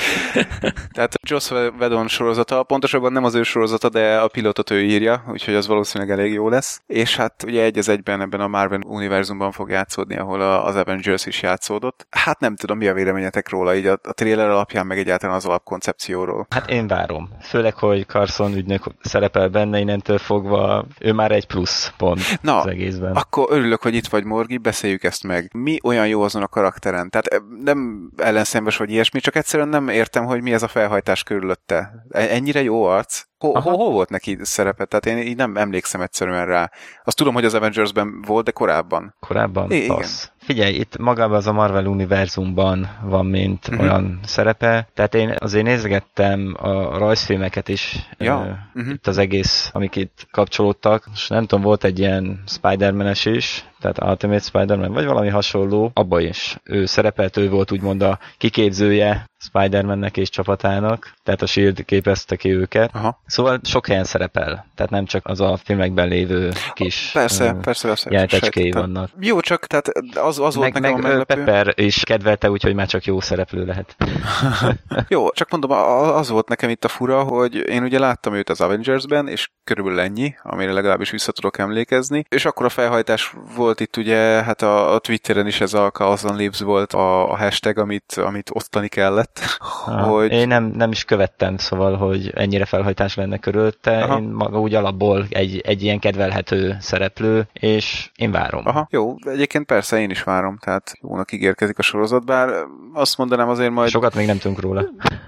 Tehát Joss Whedon sorozata, pontosabban nem az ő sorozata, de a pilotot ő írja, úgyhogy az valószínűleg elég jó lesz. És hát ugye egy az egyben ebben a Marvel univerzumban fog játszódni, ahol ahol az Avengers is játszódott. Hát nem tudom, mi a véleményetek róla, így a, a trailer alapján, meg egyáltalán az alapkoncepcióról. Hát én várom. Főleg, hogy Carson ügynök szerepel benne, innentől fogva ő már egy plusz pont Na, az egészben. akkor örülök, hogy itt vagy, Morgi, beszéljük ezt meg. Mi olyan jó azon a karakteren? Tehát nem ellenszembes vagy ilyesmi, csak egyszerűen nem értem, hogy mi ez a felhajtás körülötte. E, ennyire jó arc? Hol, hol, hol volt neki szerepe? Tehát én így nem emlékszem egyszerűen rá. Azt tudom, hogy az Avengersben volt, de korábban. Korábban? I- igen. Figyelj, itt magában az a Marvel univerzumban van, mint uh-huh. olyan szerepe. Tehát én azért nézgettem a rajzfilmeket is, ja. uh, uh-huh. itt az egész, amik itt kapcsolódtak. És nem tudom, volt egy ilyen Spider-Man-es is, tehát Ultimate Spider-Man, vagy valami hasonló, abba is ő szerepelt, ő volt úgymond a kiképzője Spider-Mannek és csapatának, tehát a S.H.I.E.L.D. képezte ki őket. Aha. Szóval sok helyen szerepel, tehát nem csak az a filmekben lévő kis persze, persze, persze, jeltecskéi vannak. Jó, csak tehát az, az volt meg, nekem meg a. Pepper is kedvelte, úgyhogy már csak jó szereplő lehet. <laughs> jó, csak mondom, az volt nekem itt a fura, hogy én ugye láttam őt az Avengers-ben, és körülbelül ennyi, amire legalábbis vissza tudok emlékezni, és akkor a felhajtás volt itt ugye, hát a, a Twitteren is ez a Carlson Lives volt a, a hashtag, amit, amit osztani kellett. Ha, hogy... Én nem, nem is követtem, szóval, hogy ennyire felhajtás lenne körülötte. Aha. Én maga úgy alapból egy, egy ilyen kedvelhető szereplő, és én várom. Aha, jó, egyébként persze én is várom, tehát jónak ígérkezik a sorozat, bár azt mondanám azért majd... Sokat még nem tudunk róla.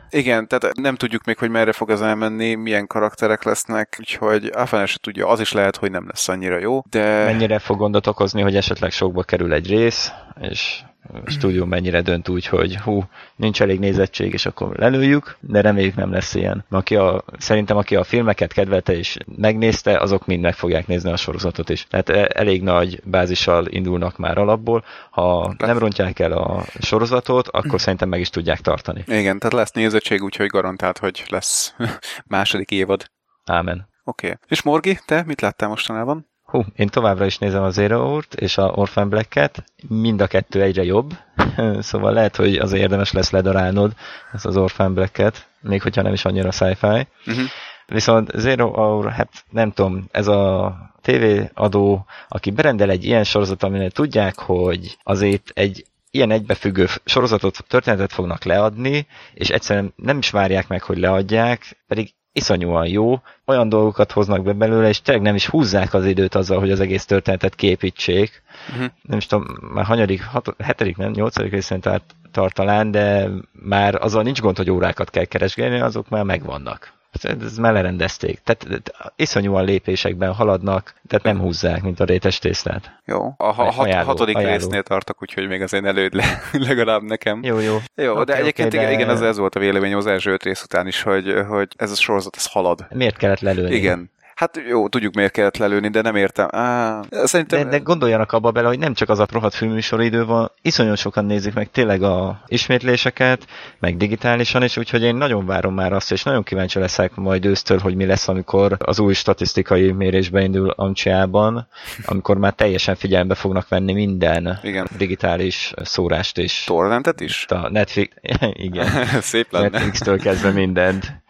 Igen, tehát nem tudjuk még, hogy merre fog az elmenni, milyen karakterek lesznek, úgyhogy Afan se tudja, az is lehet, hogy nem lesz annyira jó, de... Mennyire fog gondot okozni, hogy esetleg sokba kerül egy rész, és stúdió mennyire dönt úgy, hogy hú, nincs elég nézettség, és akkor lelőjük, de reméljük nem lesz ilyen. Aki a, szerintem aki a filmeket kedvelte és megnézte, azok mind meg fogják nézni a sorozatot is. Tehát e, elég nagy bázissal indulnak már alapból. Ha lesz. nem rontják el a sorozatot, akkor szerintem meg is tudják tartani. Igen, tehát lesz nézettség, úgyhogy garantált, hogy lesz <laughs> második évad. Ámen. Oké. Okay. És Morgi, te mit láttál mostanában? Hú, én továbbra is nézem a Zero Ort és a Orphan Black-et, mind a kettő egyre jobb, <laughs> szóval lehet, hogy az érdemes lesz ledarálnod ezt az Orphan Black-et, még hogyha nem is annyira sci-fi. Uh-huh. Viszont Zero Hour, hát nem tudom, ez a TV adó, aki berendel egy ilyen sorozat, aminek tudják, hogy azért egy ilyen egybefüggő sorozatot, történetet fognak leadni, és egyszerűen nem is várják meg, hogy leadják, pedig iszonyúan jó, olyan dolgokat hoznak be belőle, és tényleg nem is húzzák az időt azzal, hogy az egész történetet képítsék. Uh-huh. Nem is tudom, már hanyadik, hat, hetedik, nem, nyolcadik részén tart, tart talán, de már azzal nincs gond, hogy órákat kell keresgélni, azok már megvannak. Ez már lerendezték. Tehát iszonyúan lépésekben haladnak, tehát nem húzzák, mint a rétes tésztát. Jó. A hat, ajánló, hatodik ajánló. résznél tartok, úgyhogy még azért előd le, <laughs> legalább nekem. Jó, jó. Jó, okay, de egyébként okay, de... igen, ez, ez volt a vélemény az első öt rész után is, hogy, hogy ez a sorozat, ez halad. Miért kellett lelőni? Igen. Hát jó, tudjuk miért kellett lelőni, de nem értem. Á, szerintem... de, de gondoljanak abba bele, hogy nem csak az a rohadt idő van, iszonyú sokan nézik meg tényleg a ismétléseket, meg digitálisan is, úgyhogy én nagyon várom már azt, és nagyon kíváncsi leszek majd ősztől, hogy mi lesz, amikor az új statisztikai mérésbe indul Amcsiában, amikor már teljesen figyelembe fognak venni minden Igen. digitális szórást is. Torrentet is? A Netflix, <laughs> igen. <laughs> Szép lenne. Netflix-től kezdve mindent.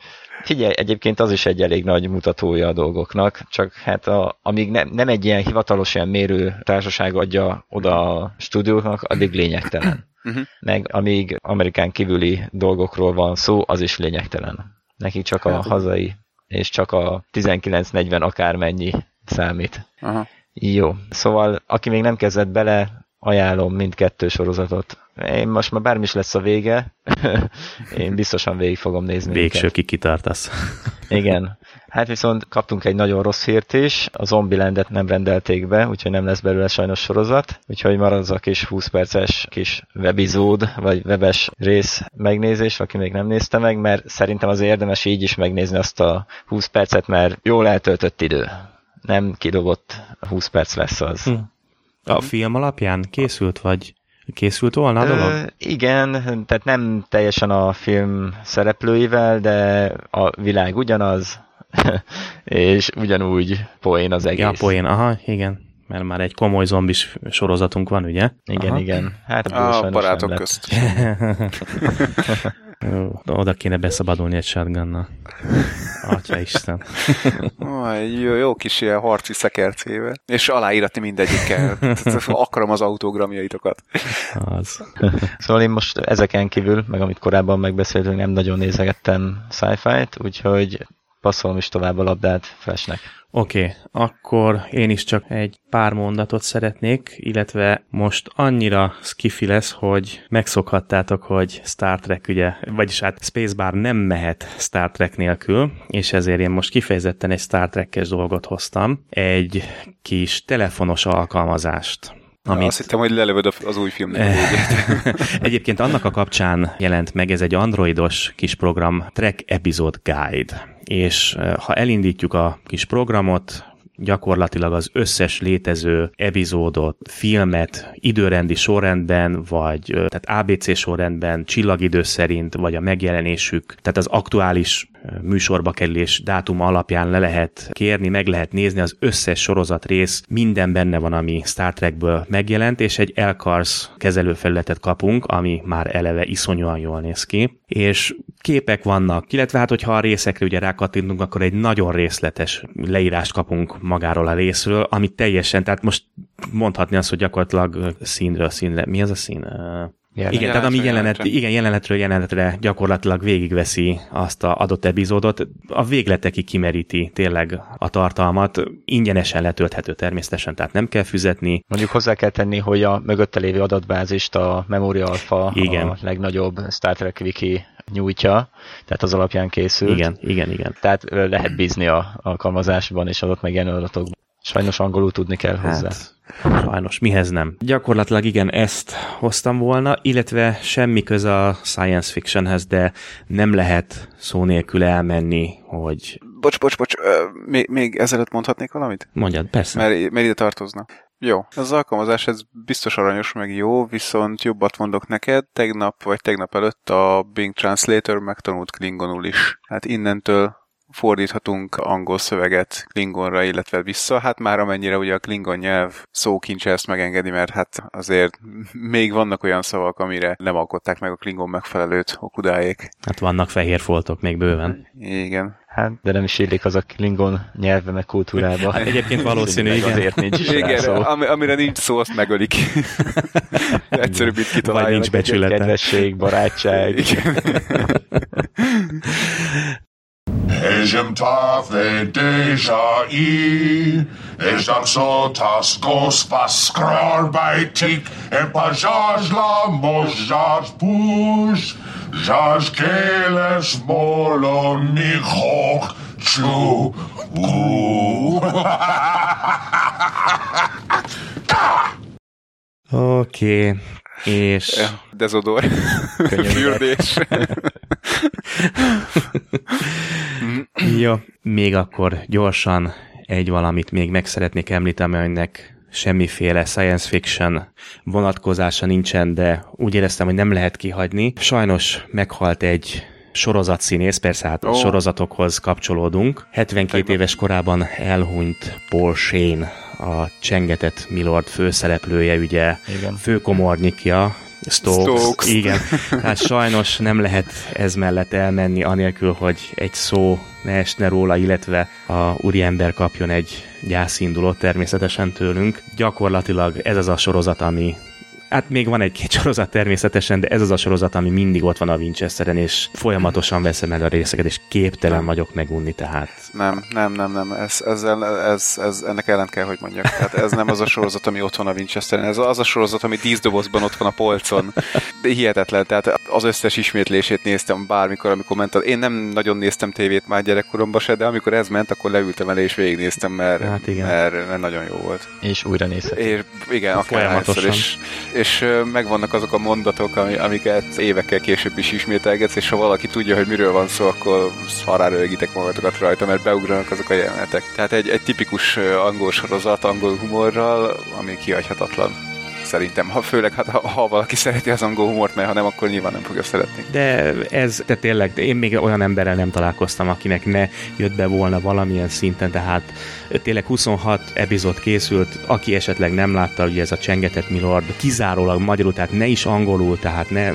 Figyelj, egyébként az is egy elég nagy mutatója a dolgoknak, csak hát a, amíg ne, nem egy ilyen hivatalos ilyen mérő társaság adja oda a stúdióknak, addig lényegtelen. Uh-huh. Meg amíg Amerikán kívüli dolgokról van szó, az is lényegtelen. Neki csak a hát, hazai, és csak a 1940 akármennyi számít. Uh-huh. Jó, szóval aki még nem kezdett bele, ajánlom mindkettő sorozatot. Én most már bármi is lesz a vége, <laughs> én biztosan végig fogom nézni. Végső kikitartasz. <laughs> Igen. Hát viszont kaptunk egy nagyon rossz hírt is, a Zombielandet nem rendelték be, úgyhogy nem lesz belőle sajnos sorozat, úgyhogy marad az a kis 20 perces kis webizód, vagy webes rész megnézés, aki még nem nézte meg, mert szerintem az érdemes így is megnézni azt a 20 percet, mert jól eltöltött idő. Nem kidobott 20 perc lesz az. Hm. A film alapján készült, vagy készült volna a dolog? Ö, igen, tehát nem teljesen a film szereplőivel, de a világ ugyanaz, <laughs> és ugyanúgy poén az egész. Ja, poén, aha, igen. Mert már egy komoly zombis sorozatunk van, ugye? Igen, aha. igen. Hát a, a barátok közt. <laughs> <laughs> Oda kéne beszabadulni egy shotgunnal. Atya Isten. jó, jó kis ilyen harci szekercével. És aláíratni mindegyikkel. Akarom az autogramjaitokat. Az. szóval én most ezeken kívül, meg amit korábban megbeszéltünk, nem nagyon nézegettem sci-fi-t, úgyhogy passzolom is tovább a labdát Flashnek. Oké, okay, akkor én is csak egy pár mondatot szeretnék, illetve most annyira skifi lesz, hogy megszokhattátok, hogy Star Trek ugye, vagyis hát Spacebar nem mehet Star Trek nélkül, és ezért én most kifejezetten egy Star Trek-es dolgot hoztam, egy kis telefonos alkalmazást. Amit... Azt hittem, hogy lelövöd az új filmnek. <laughs> Egyébként annak a kapcsán jelent meg ez egy androidos kis program, Trek Episode Guide. És ha elindítjuk a kis programot, gyakorlatilag az összes létező epizódot, filmet időrendi sorrendben, vagy tehát ABC sorrendben, csillagidő szerint, vagy a megjelenésük, tehát az aktuális műsorba kerülés dátum alapján le lehet kérni, meg lehet nézni az összes sorozat rész, minden benne van, ami Star Trekből megjelent, és egy Elkars kezelőfelületet kapunk, ami már eleve iszonyúan jól néz ki, és képek vannak, illetve hát, hogyha a részekre ugye rákattintunk, akkor egy nagyon részletes leírást kapunk magáról a részről, ami teljesen, tehát most mondhatni azt, hogy gyakorlatilag színről színre, mi az a szín? Jelenet. Igen, tehát ami jelenet, igen, jelenetről jelenetre gyakorlatilag végigveszi azt a adott epizódot, a végletekig kimeríti tényleg a tartalmat, ingyenesen letölthető természetesen, tehát nem kell fizetni. Mondjuk hozzá kell tenni, hogy a mögötte lévő adatbázist a Memoria Alpha igen. a legnagyobb Star Trek wiki nyújtja, tehát az alapján készül. Igen, igen, igen. Tehát lehet bízni a alkalmazásban és adott meg adatokban. Sajnos angolul tudni kell hozzá. Hát, sajnos, mihez nem. Gyakorlatilag igen, ezt hoztam volna, illetve semmi köze a science fictionhez, de nem lehet szó nélkül elmenni, hogy... Bocs, bocs, bocs, még, még ezelőtt mondhatnék valamit? Mondjad, persze. Mert, mert ide tartozna. Jó, az alkalmazás ez biztos aranyos, meg jó, viszont jobbat mondok neked, tegnap vagy tegnap előtt a Bing Translator megtanult Klingonul is. Hát innentől fordíthatunk angol szöveget klingonra, illetve vissza. Hát már amennyire ugye a klingon nyelv szókincse ezt megengedi, mert hát azért még vannak olyan szavak, amire nem alkották meg a klingon megfelelőt okudáék. Hát vannak fehér foltok még bőven. Igen. Hát, de nem is illik az a klingon nyelvbe meg kultúrába. Hát egyébként valószínű, igen. Azért nincs is igen, szó. Ami, amire nincs szó, azt megölik. <laughs> Egyszerűbb itt kitalálni. Vagy nincs becsülete. Kedvesség, barátság. Igen. <laughs> Ežem tave deja i, ež tak sotas gospa skrorbajtik, e pa možaž puš, žaž keles molo nihoch ču. Oké, okay. és... Dezodor. Fürdés. <laughs> Jó, még akkor gyorsan egy valamit még meg szeretnék említeni, aminek semmiféle science fiction vonatkozása nincsen, de úgy éreztem, hogy nem lehet kihagyni. Sajnos meghalt egy sorozatszínész, persze hát oh. sorozatokhoz kapcsolódunk. 72 Tegyen. éves korában elhunyt Paul Shane, a Csengetett Milord főszereplője, ugye Igen. főkomornyikja, Stokes. Stokes. Igen. Tehát sajnos nem lehet ez mellett elmenni, anélkül, hogy egy szó ne esne róla, illetve a úriember kapjon egy gyászindulót természetesen tőlünk. Gyakorlatilag ez az a sorozat, ami Hát még van egy-két <laughs> sorozat természetesen, de ez az a sorozat, ami mindig ott van a Winchesteren, és folyamatosan veszem el a részeket, és képtelen nem. vagyok megunni, tehát. Nem, nem, nem, nem, ez, ezzel, ez, ez, ennek ellent kell, hogy mondjak. Tehát ez nem az a sorozat, ami ott van a Winchesteren, ez az a sorozat, ami díszdobozban ott van a polcon. De hihetetlen, tehát az összes ismétlését néztem bármikor, amikor ment. Én nem nagyon néztem tévét már gyerekkoromban se, de amikor ez ment, akkor leültem elé és végignéztem, mert, hát igen. mert, mert nagyon jó volt. És újra nézhet. És igen, akár és, és és megvannak azok a mondatok, amiket évekkel később is ismételgetsz, és ha valaki tudja, hogy miről van szó, akkor szarára ögitek magatokat rajta, mert beugranak azok a jelenetek. Tehát egy, egy tipikus angol sorozat, angol humorral, ami kihagyhatatlan szerintem. Ha főleg, hát, ha, ha valaki szereti az angol humort, mert ha nem, akkor nyilván nem fogja szeretni. De ez, de tényleg, én még olyan emberrel nem találkoztam, akinek ne jött be volna valamilyen szinten, tehát tényleg 26 epizód készült, aki esetleg nem látta, ugye ez a Csengetett Milord, kizárólag magyarul, tehát ne is angolul, tehát ne,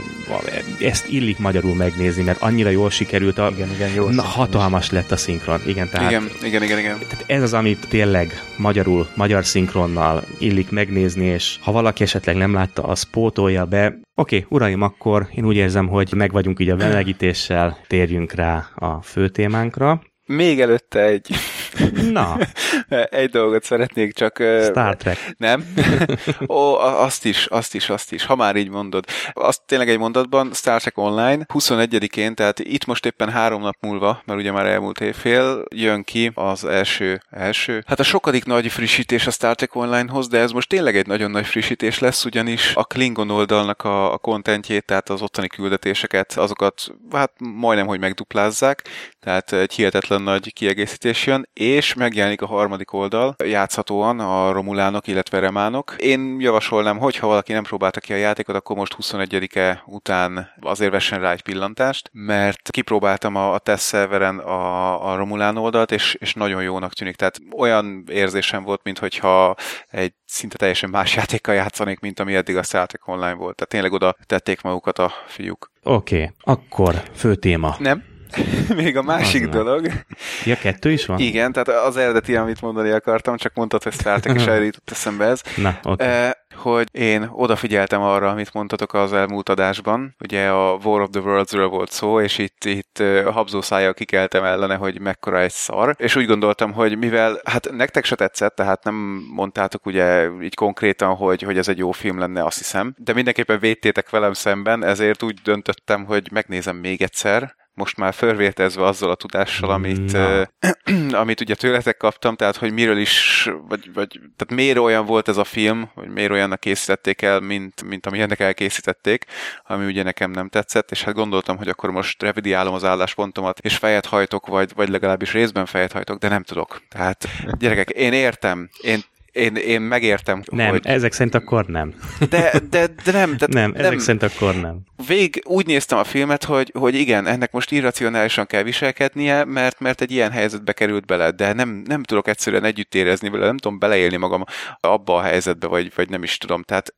ezt illik magyarul megnézni, mert annyira jól sikerült, a, igen, igen, jó na, hatalmas lett a szinkron. Igen, tehát, igen, igen, igen, igen. Tehát ez az, amit tényleg magyarul, magyar szinkronnal illik megnézni, és ha valaki esetleg nem látta, az pótolja be. Oké, okay, uraim, akkor én úgy érzem, hogy meg vagyunk így a velegítéssel, térjünk rá a fő témánkra. Még előtte egy <laughs> Na. <laughs> Egy dolgot szeretnék csak... Star Trek. Nem? <laughs> Ó, azt is, azt is, azt is, ha már így mondod. Azt tényleg egy mondatban, Star Trek Online 21-én, tehát itt most éppen három nap múlva, mert ugye már elmúlt évfél, jön ki az első, első, hát a sokadik nagy frissítés a Star Trek Online-hoz, de ez most tényleg egy nagyon nagy frissítés lesz, ugyanis a Klingon oldalnak a, a kontentjét, tehát az ottani küldetéseket, azokat hát majdnem, hogy megduplázzák, tehát egy hihetetlen nagy kiegészítés jön, és megjelenik a harmadik oldal, játszhatóan a Romulánok, illetve Remánok. Én javasolnám, hogy ha valaki nem próbálta ki a játékot, akkor most 21-e után azért vessen rá egy pillantást, mert kipróbáltam a, a test serveren a, a Romulán oldalt, és, és nagyon jónak tűnik. Tehát olyan érzésem volt, mintha egy szinte teljesen más játékkal játszanék, mint ami eddig a Star Trek Online volt. Tehát tényleg oda tették magukat a fiúk. Oké, okay, akkor fő téma. Nem, <laughs> Még a másik az dolog. Ja, kettő is van? Igen, tehát az eredeti, amit mondani akartam, csak mondtad, hogy Star Trek, és <laughs> eljutott eszembe ez. Na, okay. eh, hogy én odafigyeltem arra, amit mondtatok az elmúlt adásban. Ugye a War of the Worlds-ről volt szó, és itt, itt habzószájjal kikeltem ellene, hogy mekkora egy szar. És úgy gondoltam, hogy mivel, hát nektek se tetszett, tehát nem mondtátok ugye így konkrétan, hogy, hogy ez egy jó film lenne, azt hiszem, de mindenképpen védtétek velem szemben, ezért úgy döntöttem, hogy megnézem még egyszer, most már förvértezve azzal a tudással, amit, uh, <clears throat> amit ugye tőletek kaptam, tehát hogy miről is, vagy, vagy tehát miért olyan volt ez a film, vagy miért olyannak készítették el, mint, mint ami ennek elkészítették, ami ugye nekem nem tetszett, és hát gondoltam, hogy akkor most revidiálom az álláspontomat, és fejet hajtok, vagy, vagy legalábbis részben fejet hajtok, de nem tudok. Tehát gyerekek, én értem, én én, én megértem, Nem, hogy... ezek szerint akkor nem. De, de, de nem. De nem, ezek nem. szerint akkor nem. Vég úgy néztem a filmet, hogy, hogy igen, ennek most irracionálisan kell viselkednie, mert, mert egy ilyen helyzetbe került bele, de nem, nem tudok egyszerűen együtt érezni vele, nem tudom beleélni magam abba a helyzetbe, vagy, vagy nem is tudom. Tehát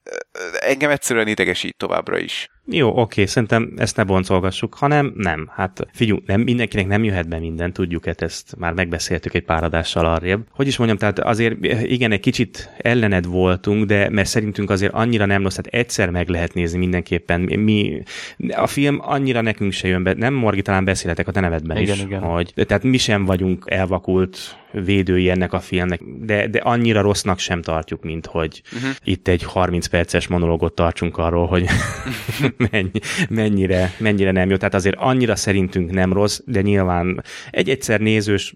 engem egyszerűen idegesít továbbra is. Jó, oké, szerintem ezt ne boncolgassuk, hanem nem. Hát figyelj, nem, mindenkinek nem jöhet be minden, tudjuk -e, ezt már megbeszéltük egy pár adással arrébb. Hogy is mondjam, tehát azért igen, egy kicsit ellened voltunk, de mert szerintünk azért annyira nem rossz, tehát egyszer meg lehet nézni mindenképpen. Mi, a film annyira nekünk se jön be, nem Morgi, talán beszéletek a te nevedben igen, is, igen. hogy tehát mi sem vagyunk elvakult védői ennek a filmnek, de, de annyira rossznak sem tartjuk, mint hogy uh-huh. itt egy 30 perces monológot tartsunk arról, hogy <laughs> mennyi, mennyire, mennyire nem jó. Tehát azért annyira szerintünk nem rossz, de nyilván egy-egyszer nézős,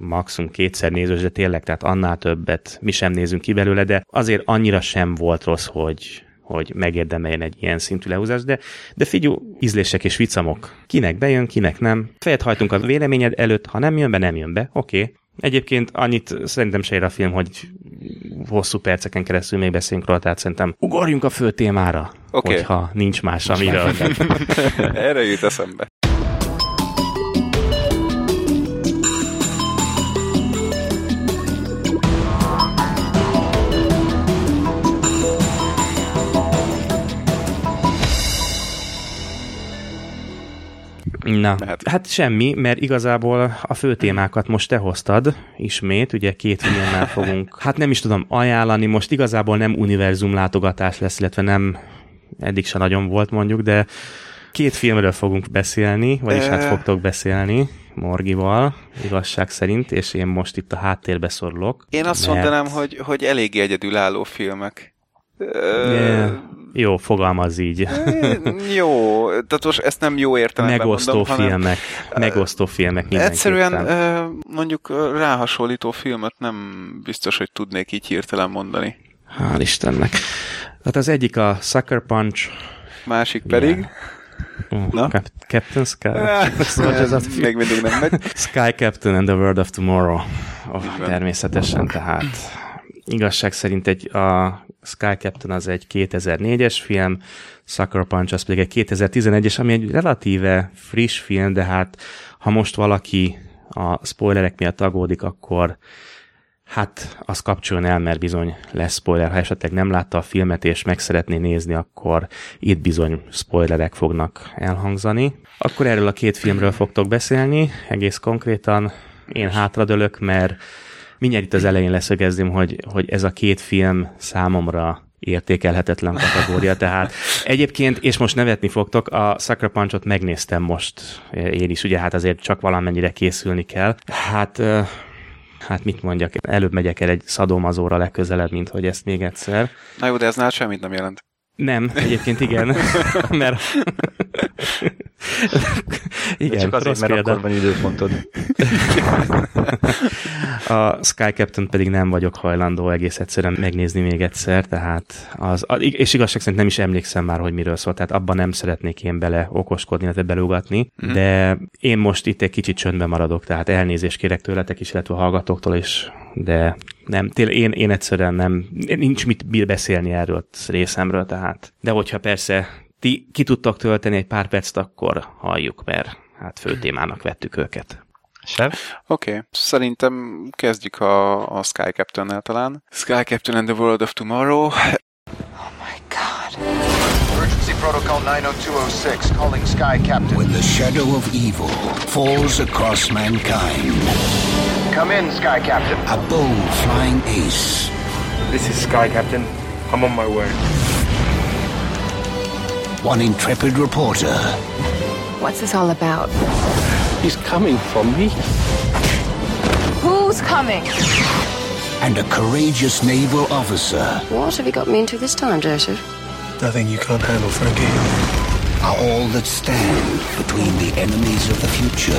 maximum kétszer nézős, de tényleg, tehát annál többet mi sem nézünk ki belőle, de azért annyira sem volt rossz, hogy, hogy megérdemeljen egy ilyen szintű lehúzást, de, de figyelj, ízlések és vicamok. Kinek bejön, kinek nem. Fejet hajtunk a véleményed előtt, ha nem jön be, nem jön be, oké. Okay. Egyébként annyit szerintem se ér a film, hogy hosszú perceken keresztül még beszélünk róla, tehát szerintem ugorjunk a fő témára, okay. hogyha nincs más, amiről. <laughs> Erre jut eszembe. Na, Mehet. hát semmi, mert igazából a fő témákat most te hoztad ismét, ugye két filmmel <laughs> fogunk, hát nem is tudom ajánlani, most igazából nem univerzum látogatás lesz, illetve nem, eddig se nagyon volt mondjuk, de két filmről fogunk beszélni, vagyis e... hát fogtok beszélni Morgival, igazság szerint, és én most itt a háttérbe szorulok. Én azt mert... mondanám, hogy, hogy elég egyedülálló filmek. Yeah. Jó, fogalmaz így. jó, tehát most ezt nem jó értelemben Megosztó mondom, filmek, hanem, megosztó filmek. Egyszerűen mondjuk ráhasonlító filmet nem biztos, hogy tudnék így hirtelen mondani. Hál' Istennek. Hát az egyik a Sucker Punch. Másik pedig... Yeah. Uh, Na? Cap- Captain Sky. szóval Még mindig nem megy. Sky Captain and the World of Tomorrow. Oh, természetesen, tehát igazság szerint egy, a Sky Captain az egy 2004-es film, Sucker Punch az pedig egy 2011-es, ami egy relatíve friss film, de hát ha most valaki a spoilerek miatt aggódik, akkor hát az kapcsoljon el, mert bizony lesz spoiler. Ha esetleg nem látta a filmet és meg szeretné nézni, akkor itt bizony spoilerek fognak elhangzani. Akkor erről a két filmről fogtok beszélni, egész konkrétan. Én hátradőlök, mert mindjárt itt az elején leszögezném, hogy, hogy ez a két film számomra értékelhetetlen kategória, tehát egyébként, és most nevetni fogtok, a Sucker Punch-ot megnéztem most én is, ugye hát azért csak valamennyire készülni kell. Hát hát mit mondjak, előbb megyek el egy szadomazóra legközelebb, mint hogy ezt még egyszer. Na jó, de ez nál semmit nem jelent. Nem, egyébként igen, <laughs> mert... igen, Csak azért, mert példa. akkor van időpontod. <laughs> a Sky Captain pedig nem vagyok hajlandó egész egyszerűen megnézni még egyszer, tehát az, és igazság szerint nem is emlékszem már, hogy miről szólt, tehát abban nem szeretnék én bele okoskodni, illetve beleugatni, mm. de én most itt egy kicsit csöndben maradok, tehát elnézést kérek tőletek is, illetve a hallgatóktól is, de nem, tényleg én, én egyszerűen nem, nincs mit beszélni erről részemről, tehát. De hogyha persze ti ki tudtok tölteni egy pár percet, akkor halljuk, mert hát fő témának vettük őket. Sem? Oké, okay. szerintem kezdjük a, a Sky Captain-nel talán. Sky Captain and the World of Tomorrow. Oh my god. Emergency Protocol 90206 calling Sky Captain. When the shadow of evil falls across mankind. Come in, Sky Captain. A bold flying ace. This is Sky Captain. I'm on my way. One intrepid reporter. What's this all about? He's coming for me. Who's coming? And a courageous naval officer. What have you got me into this time, Joseph? Nothing you can't handle, Frankie. Are all that stand between the enemies of the future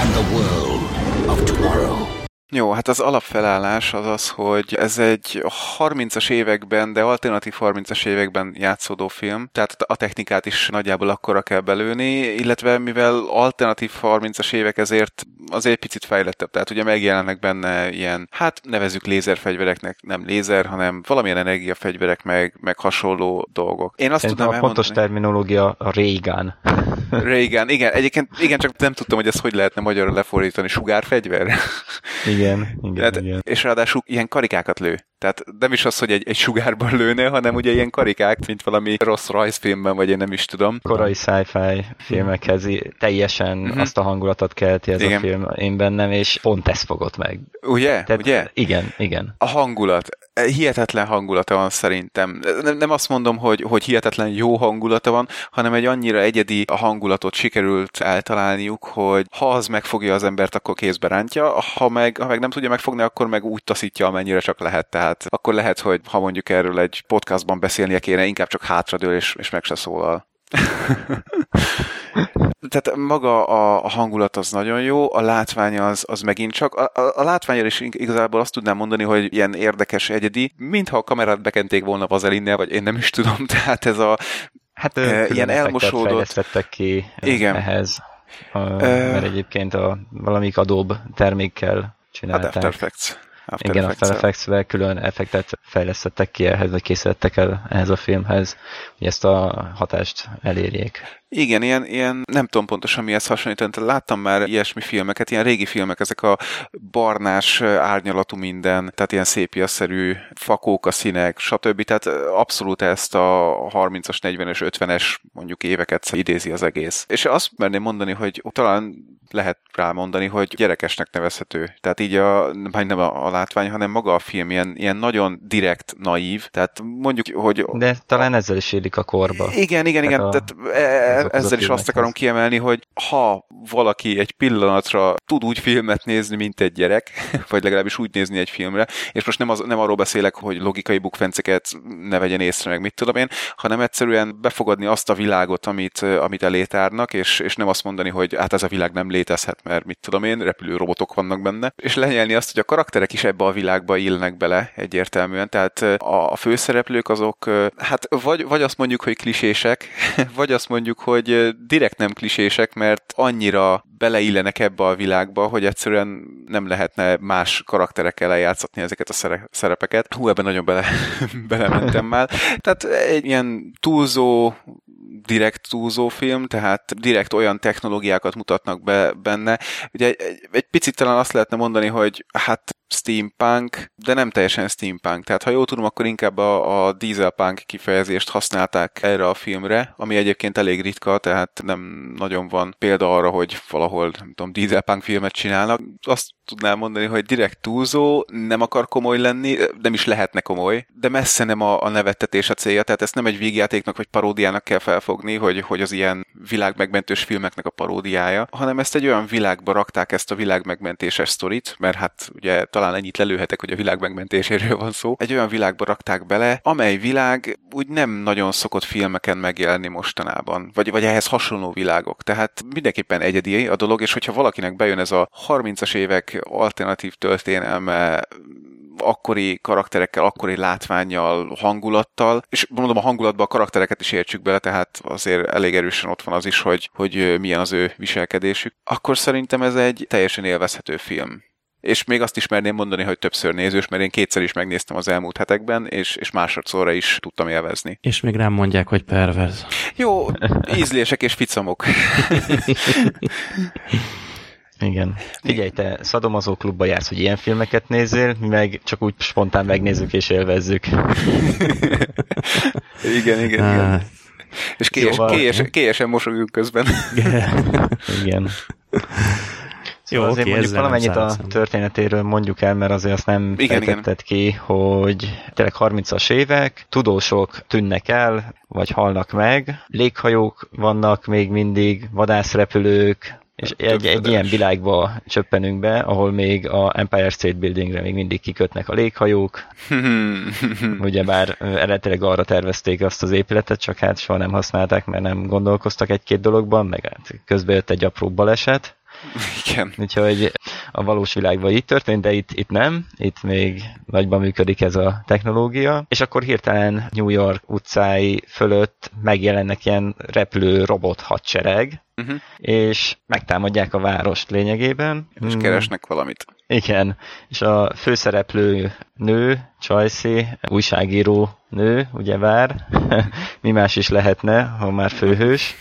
and the world of tomorrow. Jó, hát az alapfelállás az az, hogy ez egy 30-as években, de alternatív 30-as években játszódó film, tehát a technikát is nagyjából akkora kell belőni, illetve mivel alternatív 30-as évek, ezért azért picit fejlettebb, tehát ugye megjelennek benne ilyen, hát nevezük lézerfegyvereknek, nem lézer, hanem valamilyen energiafegyverek, meg, meg hasonló dolgok. Én azt Szerintem tudom a pontos terminológia a Reagan. Reagan, igen, egyébként igen, csak nem tudtam, hogy ezt hogy lehetne magyarra lefordítani, sugárfegyver. Igen, <laughs> igen, Tehát, igen. És ráadásul ilyen karikákat lő. Tehát nem is az, hogy egy, egy sugárban <laughs> lőne, hanem ugye ilyen karikák, mint valami rossz rajzfilmben, vagy én nem is tudom. Korai sci-fi filmekhez teljesen mm-hmm. azt a hangulatot kelti ez igen. a film én bennem, és pont ezt fogott meg. Ugye? Tehát, ugye? Igen, igen. A hangulat hihetetlen hangulata van szerintem. Nem, nem azt mondom, hogy, hogy hihetetlen jó hangulata van, hanem egy annyira egyedi a hangulatot sikerült eltalálniuk, hogy ha az megfogja az embert, akkor kézbe rántja, ha meg, ha meg nem tudja megfogni, akkor meg úgy taszítja, amennyire csak lehet. Tehát akkor lehet, hogy ha mondjuk erről egy podcastban beszélnie kéne, inkább csak hátradől és, és meg se szólal. <laughs> Tehát maga a, a hangulat az nagyon jó, a látvány az, az megint csak. A, a, a látványra is igazából azt tudnám mondani, hogy ilyen érdekes, egyedi, mintha a kamerát bekenték volna vazelinnel, vagy én nem is tudom, <laughs> tehát ez a Hát e, ilyen elmosódott... ki Igen. ehhez, a, mert egyébként a valamik adóbb termékkel csinálták. Hát After Effects. After Igen, After Effects-vel külön effektet fejlesztettek ki ehhez, vagy készítettek el ehhez a filmhez, hogy ezt a hatást elérjék. Igen, ilyen, ilyen nem tudom pontosan mihez hasonlítani, láttam már ilyesmi filmeket, ilyen régi filmek, ezek a barnás árnyalatú minden, tehát ilyen szépiaszerű fakók a színek, stb. Tehát abszolút ezt a 30-as, 40-es, 50-es mondjuk éveket idézi az egész. És azt merném mondani, hogy talán lehet rámondani, hogy gyerekesnek nevezhető. Tehát így a, nem a, a látvány, hanem maga a film ilyen, ilyen nagyon direkt, naív. Tehát mondjuk, hogy... De talán ezzel is élik a korba. Igen, igen, igen. Tehát, a... tehát ezzel is azt akarom kiemelni, hogy ha valaki egy pillanatra tud úgy filmet nézni, mint egy gyerek, <laughs> vagy legalábbis úgy nézni egy filmre, és most nem, az, nem arról beszélek, hogy logikai bukfenceket ne vegyen észre, meg mit tudom én, hanem egyszerűen befogadni azt a világot, amit, amit elétárnak, és, és nem azt mondani, hogy hát ez a világ nem létezhet, mert mit tudom én, repülő robotok vannak benne, és lenyelni azt, hogy a karakterek is ebbe a világba illnek bele egyértelműen, tehát a, a főszereplők azok, hát vagy, vagy azt mondjuk, hogy klisések, <laughs> vagy azt mondjuk, hogy direkt nem klisések, mert annyira beleillenek ebbe a világba, hogy egyszerűen nem lehetne más karakterekkel eljátszatni ezeket a szerepeket. Hú, ebben nagyon bele, <laughs> belementem már. Tehát egy ilyen túlzó direkt túlzó film, tehát direkt olyan technológiákat mutatnak be benne. Ugye egy, egy picit talán azt lehetne mondani, hogy hát steampunk, de nem teljesen steampunk. Tehát ha jól tudom, akkor inkább a, a dieselpunk kifejezést használták erre a filmre, ami egyébként elég ritka, tehát nem nagyon van példa arra, hogy valahol, nem tudom, dieselpunk filmet csinálnak. Azt tudnám mondani, hogy direkt túlzó, nem akar komoly lenni, nem is lehetne komoly, de messze nem a, a nevettetés a célja, tehát ezt nem egy vígjátéknak vagy paródiának kell felfogni, hogy, hogy az ilyen világmegmentős filmeknek a paródiája, hanem ezt egy olyan világba rakták ezt a világmegmentéses sztorit, mert hát ugye talán ennyit lelőhetek, hogy a világ megmentéséről van szó. Egy olyan világba rakták bele, amely világ úgy nem nagyon szokott filmeken megjelenni mostanában, vagy, vagy ehhez hasonló világok. Tehát mindenképpen egyedi a dolog, és hogyha valakinek bejön ez a 30-as évek alternatív történelme akkori karakterekkel, akkori látványjal, hangulattal, és mondom a hangulatban a karaktereket is értsük bele, tehát azért elég erősen ott van az is, hogy, hogy milyen az ő viselkedésük, akkor szerintem ez egy teljesen élvezhető film és még azt is merném mondani, hogy többször nézős, mert én kétszer is megnéztem az elmúlt hetekben, és, és másodszorra is tudtam élvezni. És még rám mondják, hogy perverz. Jó, ízlések és ficamok. <laughs> Igen. Figyelj, te szadomazó klubba jársz, hogy ilyen filmeket nézzél, mi meg csak úgy spontán megnézzük és élvezzük. <laughs> igen, igen, igen. És kélyes, kélyes, kélyesen mosolyunk közben. igen. <laughs> Jó, szóval azért mondjuk valamennyit a történetéről mondjuk el, mert azért azt nem igen, fejtetted ki, hogy tényleg 30-as évek, tudósok tűnnek el, vagy halnak meg, léghajók vannak még mindig, vadászrepülők, és egy, egy ilyen világba csöppenünk be, ahol még a Empire State Buildingre még mindig kikötnek a léghajók. <laughs> Ugyebár eredetileg arra tervezték azt az épületet, csak hát soha nem használták, mert nem gondolkoztak egy-két dologban, meg hát közben jött egy apró baleset. Igen. Úgyhogy a valós világban így történt, de itt, itt nem, itt még nagyban működik ez a technológia, és akkor hirtelen New York utcái fölött megjelennek ilyen repülő robot hadsereg, uh-huh. és megtámadják a várost lényegében. És hmm. keresnek valamit. Igen, és a főszereplő nő, Csajci, újságíró nő, ugye vár, <laughs> mi más is lehetne, ha már főhős,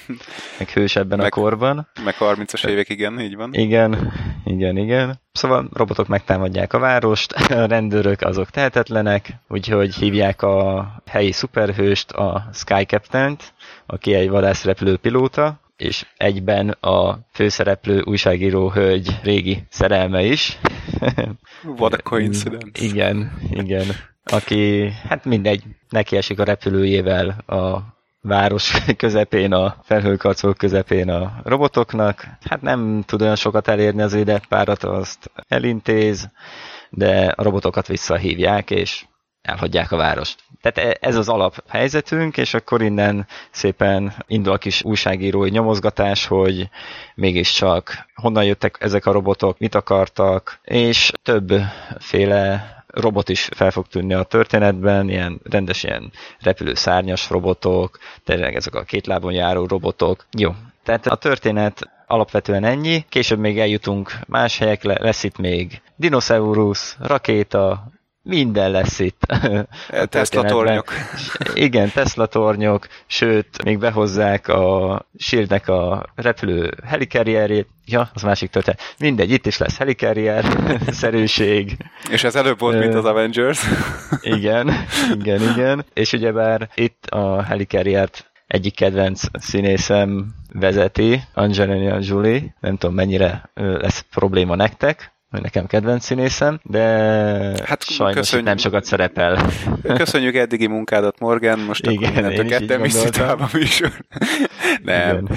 meg hős ebben meg, a korban. Meg 30-as évek, igen, így van. Igen, igen, igen. Szóval robotok megtámadják a várost, <laughs> a rendőrök azok tehetetlenek, úgyhogy hívják a helyi szuperhőst, a Sky Captain-t, aki egy vadászrepülő pilóta, és egyben a főszereplő újságíró hölgy régi szerelme is. <laughs> What a coincidence. igen, igen. Aki, hát mindegy, neki esik a repülőjével a város <laughs> közepén, a felhőkarcolók közepén a robotoknak. Hát nem tud olyan sokat elérni az ide párat, azt elintéz, de a robotokat visszahívják, és elhagyják a várost. Tehát e, ez az alaphelyzetünk, és akkor innen szépen indul a kis újságírói nyomozgatás, hogy mégiscsak honnan jöttek ezek a robotok, mit akartak, és többféle robot is fel fog tűnni a történetben, ilyen rendes ilyen repülő szárnyas robotok, tényleg ezek a két lábon járó robotok. Jó, tehát a történet alapvetően ennyi, később még eljutunk más helyekre, lesz itt még dinoszaurusz, rakéta, minden lesz itt. <laughs> Tesla tornyok. Igen, Tesla tornyok, sőt, még behozzák a Shieldnek a repülő helikarrierjét. Ja, az másik történet. Mindegy, itt is lesz helikarrier, <laughs> szerűség. És ez előbb volt, mint az Avengers. <laughs> igen, igen, igen. És ugyebár itt a helikarriert egyik kedvenc színészem vezeti, Angelina Jolie, nem tudom mennyire lesz probléma nektek, hogy nekem kedvenc színészem, de hát sajnos köszönjük, nem sokat szerepel. <laughs> Köszönjük eddigi munkádat, Morgan, most Igen, akkor mindent a ketten is a műsor. <laughs> nem.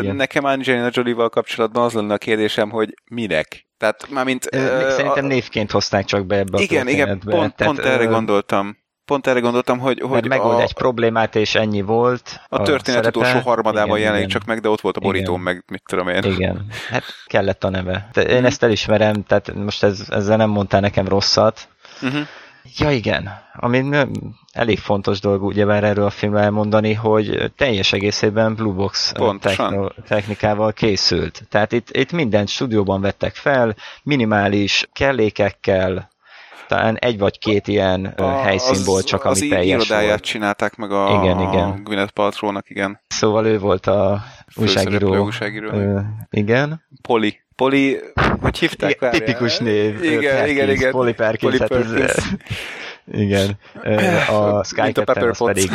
Igen. Nekem Angelina Jolie-val kapcsolatban az lenne a kérdésem, hogy minek? Tehát mármint... Még uh, szerintem névként hozták csak be ebbe igen, a Igen, pont, Tehát, pont erre gondoltam pont erre gondoltam, hogy... hogy megold a, egy problémát, és ennyi volt. A, a történet szerepe. utolsó harmadában jelenik csak meg, de ott volt a borítón, meg mit tudom én. Igen, hát kellett a neve. De én ezt elismerem, tehát most ez, ezzel nem mondtál nekem rosszat, uh-huh. Ja igen, ami elég fontos dolog ugye már erről a filmről elmondani, hogy teljes egészében Blue Box technikával készült. Tehát itt, itt mindent stúdióban vettek fel, minimális kellékekkel, talán egy vagy két ilyen a, helyszín volt csak, ami teljes Az irodáját volt. csinálták meg a, igen, igen. a Gwyneth Paltrow-nak, igen. Szóval ő volt a újságíró. újságíró. Ö, igen. Poli. Poli, hogy hívták? Igen, tipikus név. Igen, Perkins, igen, igen. Poli Perkins. Poli Perkins. Hát ez, igen. A Sky Captain az pedig...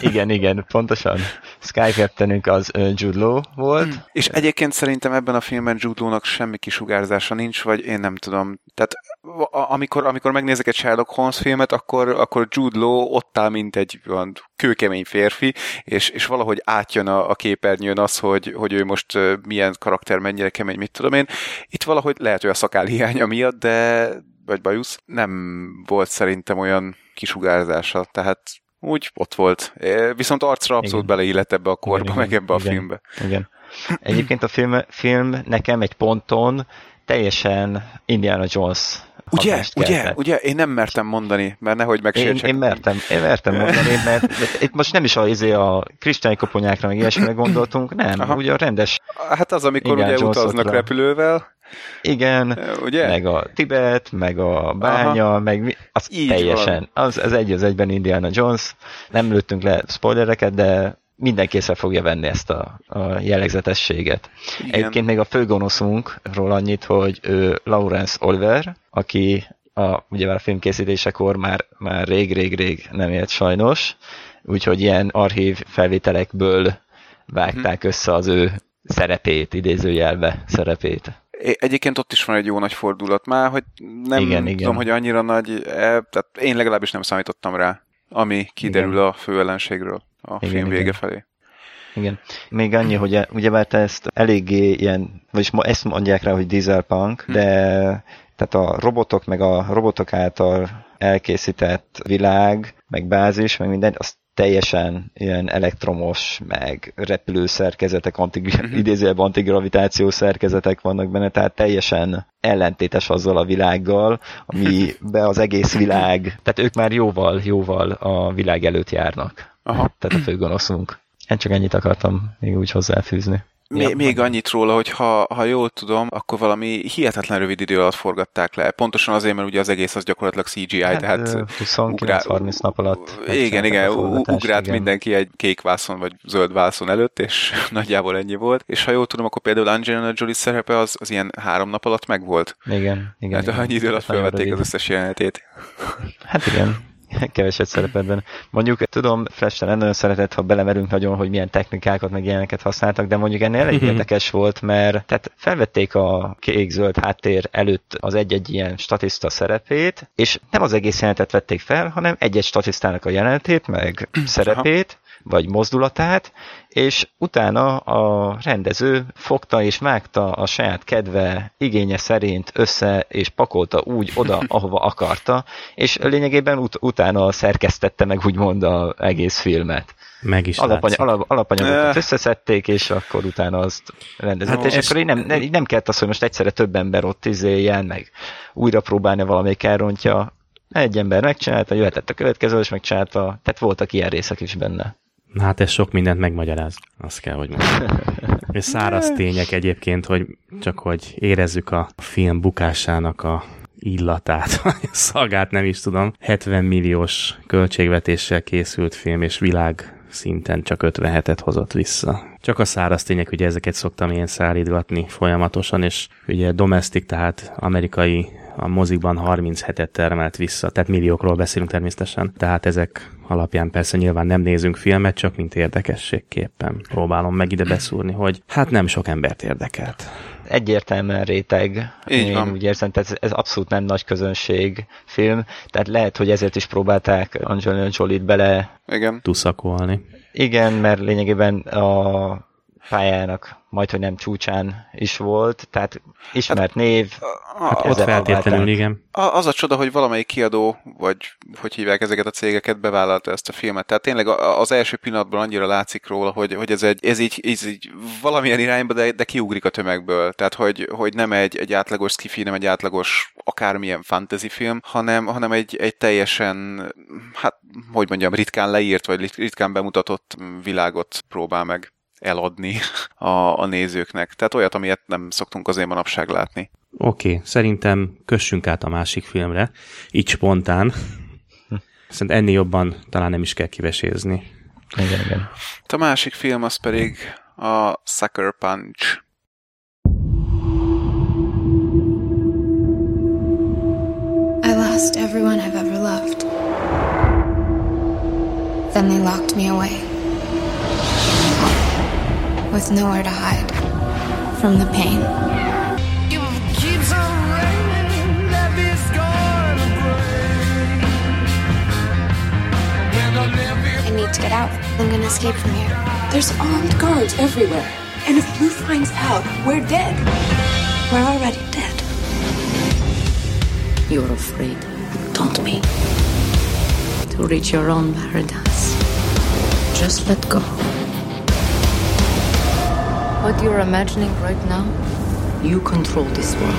Igen, igen, pontosan. Sky Captainünk az Jude Law volt. Hmm. És egyébként szerintem ebben a filmben Jude Law-nak semmi kisugárzása nincs, vagy én nem tudom. Tehát amikor, amikor megnézek egy Sherlock Holmes filmet, akkor, akkor Jude Law ott áll, mint egy olyan kőkemény férfi, és, és valahogy átjön a, a képernyőn az, hogy, hogy ő most milyen karakter, mennyire kemény, mit tudom én. Itt valahogy lehet, hogy a szakál hiánya miatt, de vagy bajusz, nem volt szerintem olyan kisugárzása, tehát úgy ott volt. Viszont arcra abszolút igen. beleillett ebbe a korba, igen, meg ebbe a igen, filmbe. Igen. Egyébként a film, film nekem egy ponton teljesen Indiana Jones Ugye, ugye, ugye, én nem mertem mondani, mert nehogy megsértsek. Én, én, mertem, én mertem <laughs> mondani, mert, mert itt most nem is a, izé a koponyákra, meg ilyesmire gondoltunk, nem, Aha. ugye a rendes... Hát az, amikor Indiana ugye utaznak repülővel, igen, Ugye? meg a Tibet, meg a bánya, Aha. meg mi, az Így teljesen, az, az egy az egyben Indiana Jones. Nem lőttünk le spoilereket, de mindenki észre fogja venni ezt a, a jellegzetességet. Igen. Egyébként még a főgonoszunkról annyit, hogy ő Lawrence Oliver, aki a, ugye a filmkészítésekor már, már rég-rég-rég nem élt sajnos, úgyhogy ilyen archív felvételekből vágták hmm. össze az ő szerepét, idézőjelbe szerepét. Egyébként ott is van egy jó nagy fordulat már, hogy nem igen, tudom, igen. hogy annyira nagy, e, tehát én legalábbis nem számítottam rá, ami kiderül igen. a főellenségről a igen, film vége igen. felé. Igen. Még annyi, hogy e, ugye mert ezt eléggé ilyen, vagyis ezt mondják rá, hogy dieselpunk, hm. de tehát a robotok, meg a robotok által elkészített világ, meg bázis, meg minden, azt teljesen ilyen elektromos, meg repülő szerkezetek, antig, <laughs> uh-huh. idézőjelben antigravitációs szerkezetek vannak benne, tehát teljesen ellentétes azzal a világgal, amiben <laughs> az egész világ, tehát ők már jóval, jóval a világ előtt járnak. Aha. Tehát a főgonoszunk. Én csak ennyit akartam még úgy hozzáfűzni. Még, még annyit róla, hogy ha, ha jól tudom, akkor valami hihetetlen rövid idő alatt forgatták le. Pontosan azért, mert ugye az egész az gyakorlatilag CGI, hát, tehát 29-30 nap alatt. Igen, igen, ugrált igen. mindenki egy kék vászon vagy zöld vászon előtt, és <laughs> nagyjából ennyi volt. És ha jól tudom, akkor például Angelina Jolie szerepe az, az ilyen három nap alatt megvolt. Igen, igen. Hát annyi idő alatt felvették az összes jelenetét. Hát igen, <laughs> keveset szerepet benne. Mondjuk tudom, nem nagyon szeretett, ha belemerünk nagyon, hogy milyen technikákat meg ilyeneket használtak, de mondjuk ennél elég mhm. érdekes volt, mert tehát felvették a kék-zöld háttér előtt az egy-egy ilyen statiszta szerepét, és nem az egész jelenetet vették fel, hanem egy-egy statisztának a jelenetét, meg szerepét, vagy mozdulatát, és utána a rendező fogta és vágta a saját kedve igénye szerint össze és pakolta úgy oda, <laughs> ahova akarta, és lényegében ut- utána szerkesztette meg úgymond az egész filmet. Meg is Alapany- alap- alapanyagokat összeszedték, és akkor utána azt rendezni. Hát és, és akkor nem, nem, nem kellett az, hogy most egyszerre több ember ott izéljen, meg újra próbálni valamelyik elrontja. Egy ember megcsinálta, jöhetett a következő, és megcsinálta. Tehát voltak ilyen részek is benne. Hát ez sok mindent megmagyaráz, azt kell, hogy mondjam. <laughs> És száraz tények egyébként, hogy csak hogy érezzük a film bukásának a illatát, <laughs> szagát nem is tudom. 70 milliós költségvetéssel készült film, és világ szinten csak 57-et hozott vissza. Csak a száraz tények, hogy ezeket szoktam én szállítgatni folyamatosan, és ugye domestic, tehát amerikai a mozikban 37-et termelt vissza, tehát milliókról beszélünk természetesen, tehát ezek alapján persze nyilván nem nézünk filmet, csak mint érdekességképpen próbálom meg ide beszúrni, hogy hát nem sok embert érdekelt. Egyértelműen réteg. Így Én van. úgy érzem, tehát ez abszolút nem nagy közönség film, tehát lehet, hogy ezért is próbálták Angelina Jolie-t bele Igen. tuszakolni. Igen, mert lényegében a pályának majd, hogy nem csúcsán is volt, tehát ismert hát, név. Hát ott feltétlenül, igen. Az a csoda, hogy valamelyik kiadó, vagy hogy hívják ezeket a cégeket, bevállalta ezt a filmet. Tehát tényleg az első pillanatban annyira látszik róla, hogy, hogy ez, egy, ez, így, ez így valamilyen irányba, de, de kiugrik a tömegből. Tehát, hogy, hogy nem egy, egy átlagos skifi, nem egy átlagos akármilyen fantasy film, hanem, hanem egy, egy teljesen, hát, hogy mondjam, ritkán leírt, vagy ritkán bemutatott világot próbál meg eladni <laughs> a, a nézőknek. Tehát olyat, amilyet nem szoktunk azért manapság látni. Oké, okay, szerintem kössünk át a másik filmre, így spontán. <laughs> Szerintem ennél jobban talán nem is kell kivesézni. Igen, igen. A másik film az pedig a Sucker Punch. I lost everyone I've ever loved. Then they locked me away. With nowhere to hide from the pain. I need to get out. I'm gonna escape from here. There's armed guards everywhere. And if Blue finds out, we're dead. We're already dead. You're afraid, don't be. To reach your own paradise. Just let go. What you're imagining right now, you control this world.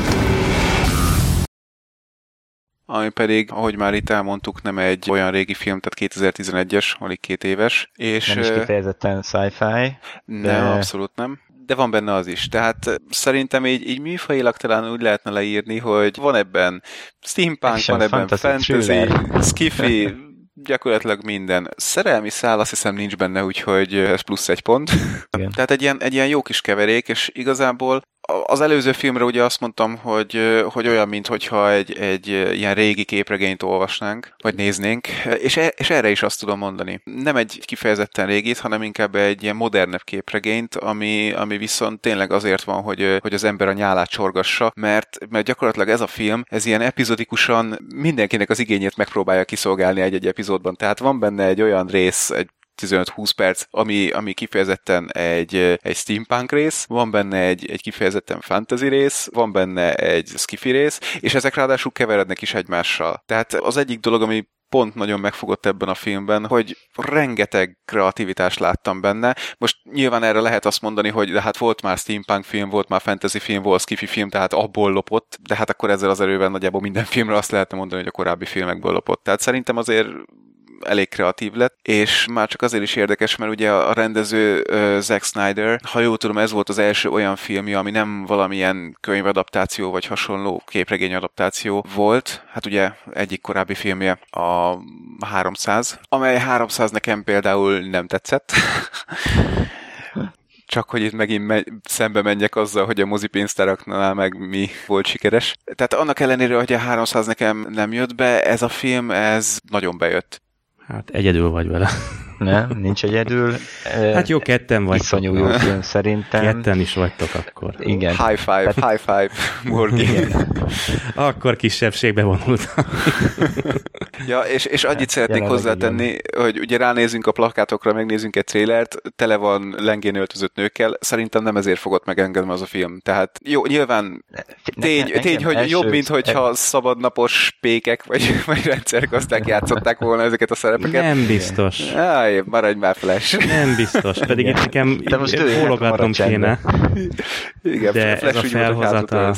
Ami pedig, ahogy már itt elmondtuk, nem egy olyan régi film, tehát 2011-es, alig két éves. És nem is kifejezetten sci-fi. De... Nem, abszolút nem de van benne az is. Tehát szerintem így, így műfajilag talán úgy lehetne leírni, hogy van ebben steampunk, Action, van ebben fantasy, fantasy skiffy, <laughs> gyakorlatilag minden. Szerelmi szál azt hiszem nincs benne, úgyhogy ez plusz egy pont. Igen. <laughs> Tehát egy ilyen, egy ilyen jó kis keverék, és igazából az előző filmre ugye azt mondtam, hogy, hogy olyan, mintha egy, egy ilyen régi képregényt olvasnánk, vagy néznénk, és, e, és erre is azt tudom mondani. Nem egy kifejezetten régit, hanem inkább egy ilyen modernebb képregényt, ami, ami viszont tényleg azért van, hogy, hogy az ember a nyálát csorgassa, mert, mert gyakorlatilag ez a film, ez ilyen epizodikusan mindenkinek az igényét megpróbálja kiszolgálni egy-egy epizódban. Tehát van benne egy olyan rész, egy 15-20 perc, ami, ami kifejezetten egy, egy steampunk rész, van benne egy, egy kifejezetten fantasy rész, van benne egy skifi rész, és ezek ráadásul keverednek is egymással. Tehát az egyik dolog, ami pont nagyon megfogott ebben a filmben, hogy rengeteg kreativitást láttam benne. Most nyilván erre lehet azt mondani, hogy de hát volt már steampunk film, volt már fantasy film, volt skifi film, tehát abból lopott, de hát akkor ezzel az erővel nagyjából minden filmre azt lehetne mondani, hogy a korábbi filmekből lopott. Tehát szerintem azért elég kreatív lett, és már csak azért is érdekes, mert ugye a rendező uh, Zack Snyder, ha jól tudom, ez volt az első olyan filmje, ami nem valamilyen könyvadaptáció vagy hasonló képregény adaptáció volt. Hát ugye egyik korábbi filmje a 300, amely 300 nekem például nem tetszett. <laughs> csak hogy itt megint me- szembe menjek azzal, hogy a mozipénztáraknál meg mi volt sikeres. Tehát annak ellenére, hogy a 300 nekem nem jött be, ez a film, ez nagyon bejött. Hát egyedül vagy vele. Nem, nincs egyedül. <laughs> Hát jó, ketten vagy. Iszonyú jó film szerintem. Ketten is vagytok akkor. Igen. High five, Tehát... high five, Morgi. akkor kisebbségbe vonultam. ja, és, és annyit hát, szeretnék hozzátenni, hogy ugye ránézünk a plakátokra, megnézünk egy trélert, tele van lengén öltözött nőkkel, szerintem nem ezért fogott meg engem az a film. Tehát jó, nyilván tény, tény hogy első... jobb, mint hogyha szabadnapos pékek vagy, <laughs> vagy rendszergazták játszották volna ezeket a szerepeket. Nem biztos. Áj, Jaj, maradj már flash. Nem biztos, pedig itt nekem bólogatnom kéne. Igen, de ez a felhozata...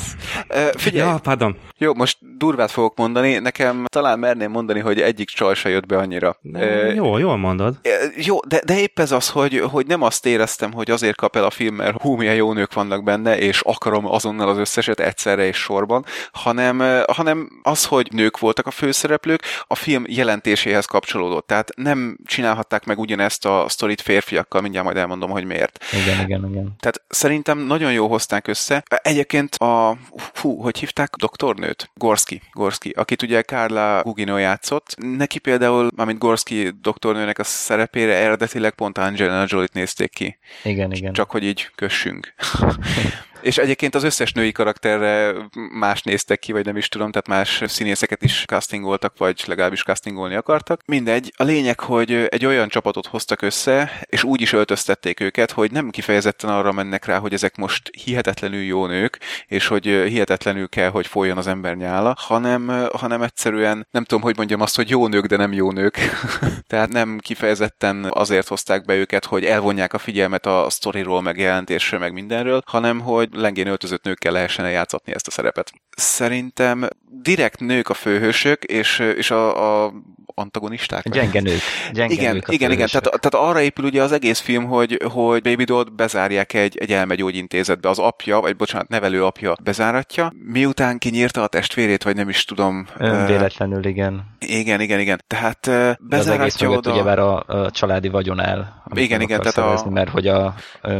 Uh, figyelj, ja, pardon. Jó, most durvát fogok mondani, nekem talán merném mondani, hogy egyik csaj se jött be annyira. Uh, jó, jól mondod. Uh, jó, de, de épp ez az, hogy, hogy nem azt éreztem, hogy azért kap el a film, mert hú, milyen jó nők vannak benne, és akarom azonnal az összeset egyszerre és sorban, hanem, hanem az, hogy nők voltak a főszereplők, a film jelentéséhez kapcsolódott. Tehát nem csinálhatták csinálták meg ugyanezt a sztorit férfiakkal, mindjárt majd elmondom, hogy miért. Igen, igen, igen. Tehát szerintem nagyon jó hozták össze. Egyébként a, hú, hogy hívták? Doktornőt? Gorski, Gorski, akit ugye Carla Gugino játszott. Neki például, amint Gorski doktornőnek a szerepére eredetileg pont Angelina Jolie-t nézték ki. Igen, igen. Csak hogy így kössünk. <laughs> És egyébként az összes női karakterre más néztek ki, vagy nem is tudom, tehát más színészeket is castingoltak, vagy legalábbis castingolni akartak. Mindegy, a lényeg, hogy egy olyan csapatot hoztak össze, és úgy is öltöztették őket, hogy nem kifejezetten arra mennek rá, hogy ezek most hihetetlenül jó nők, és hogy hihetetlenül kell, hogy folyjon az ember nyála, hanem, hanem egyszerűen nem tudom, hogy mondjam azt, hogy jó nők, de nem jó nők. <laughs> tehát nem kifejezetten azért hozták be őket, hogy elvonják a figyelmet a sztoriról, meg jelentésről, meg mindenről, hanem hogy lengén öltözött nőkkel lehessen játszatni ezt a szerepet. Szerintem direkt nők a főhősök, és, és a, a antagonisták. Gyenge nők. Gyenge igen, nők igen, igen. Tehát, tehát, arra épül ugye az egész film, hogy, hogy Baby doll bezárják egy, egy elmegyógyintézetbe. Az apja, vagy bocsánat, nevelő apja bezáratja, miután kinyírta a testvérét, vagy nem is tudom. Véletlenül, igen. Igen, igen, igen. Tehát bezáratja az egész oda... ugye a, a családi vagyon el. Igen, igen. Tehát szerezni, a... Mert hogy a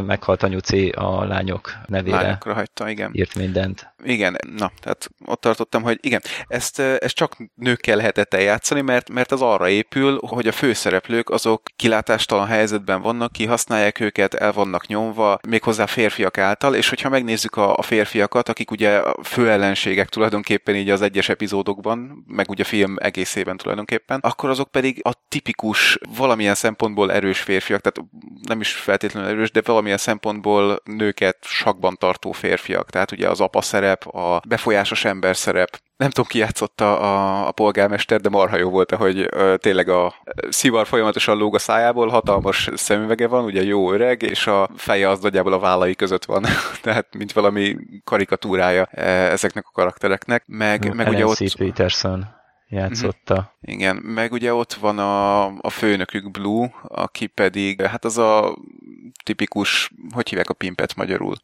meghalt anyuci a lányok nevére Lányokra hagyta, igen. írt mindent. Igen, na, tehát ott tartottam, hogy igen, ezt, ezt csak nőkkel lehetett eljátszani, mert, mert az arra épül, hogy a főszereplők azok kilátástalan helyzetben vannak, kihasználják őket, el vannak nyomva, méghozzá férfiak által, és hogyha megnézzük a, a férfiakat, akik ugye főellenségek tulajdonképpen így az egyes epizódokban, meg ugye a film egészében tulajdonképpen, akkor azok pedig a tipikus, valamilyen szempontból erős férfiak, tehát nem is feltétlenül erős, de valamilyen szempontból nőket sakban tartó férfiak. Tehát ugye az apa szerep, a befolyásos ember szerep, nem tudom, ki játszotta a, a polgármester, de marha jó volt, hogy ö, tényleg a szivar folyamatosan lóg a szájából, hatalmas szemüvege van, ugye jó öreg, és a feje az nagyjából a vállai között van, <laughs> tehát mint valami karikatúrája e, ezeknek a karaktereknek. Meg, meg ugye ott... Peterson játszotta. Uh-huh. Igen, meg ugye ott van a, a főnökük Blue, aki pedig, hát az a tipikus, hogy hívják a pimpet magyarul?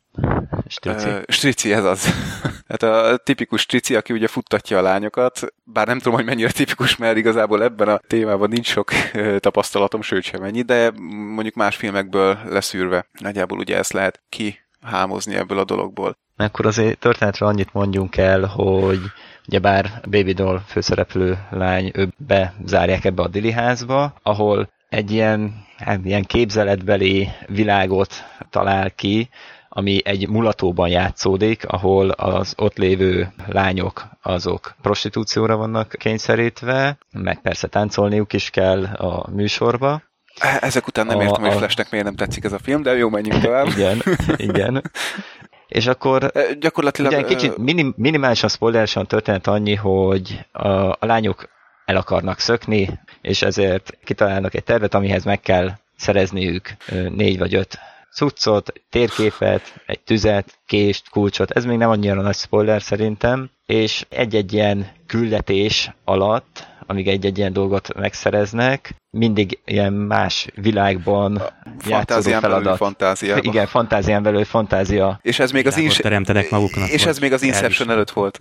Strici. Uh, strici, ez az. <laughs> hát a tipikus strici, aki ugye futtatja a lányokat, bár nem tudom, hogy mennyire tipikus, mert igazából ebben a témában nincs sok tapasztalatom, sőt sem ennyi, de mondjuk más filmekből leszűrve nagyjából ugye ezt lehet ki hámozni ebből a dologból. Akkor azért történetre annyit mondjunk el, hogy ugyebár Baby Doll főszereplő lány, ő bezárják ebbe a Dili házba, ahol egy ilyen, hát, ilyen képzeletbeli világot talál ki, ami egy mulatóban játszódik, ahol az ott lévő lányok azok prostitúcióra vannak kényszerítve, meg persze táncolniuk is kell a műsorba. Ezek után nem a, értem, hogy Flashnek miért nem tetszik ez a film, de jó, menjünk tovább. igen, igen. <laughs> És akkor gyakorlatilag... Ugye kicsit minim, minimálisan spoileresen történet annyi, hogy a, a lányok el akarnak szökni, és ezért kitalálnak egy tervet, amihez meg kell szerezniük négy vagy öt cuccot, térképet, egy tüzet, kést, kulcsot, ez még nem annyira nagy spoiler szerintem, és egy-egy ilyen küldetés alatt, amíg egy-egy ilyen dolgot megszereznek, mindig ilyen más világban játszódó feladat. Fantáziában. Igen, fantázián belül fantázia. És ez még az, ins- teremtenek maguknak. És ez még az Inception előtt volt.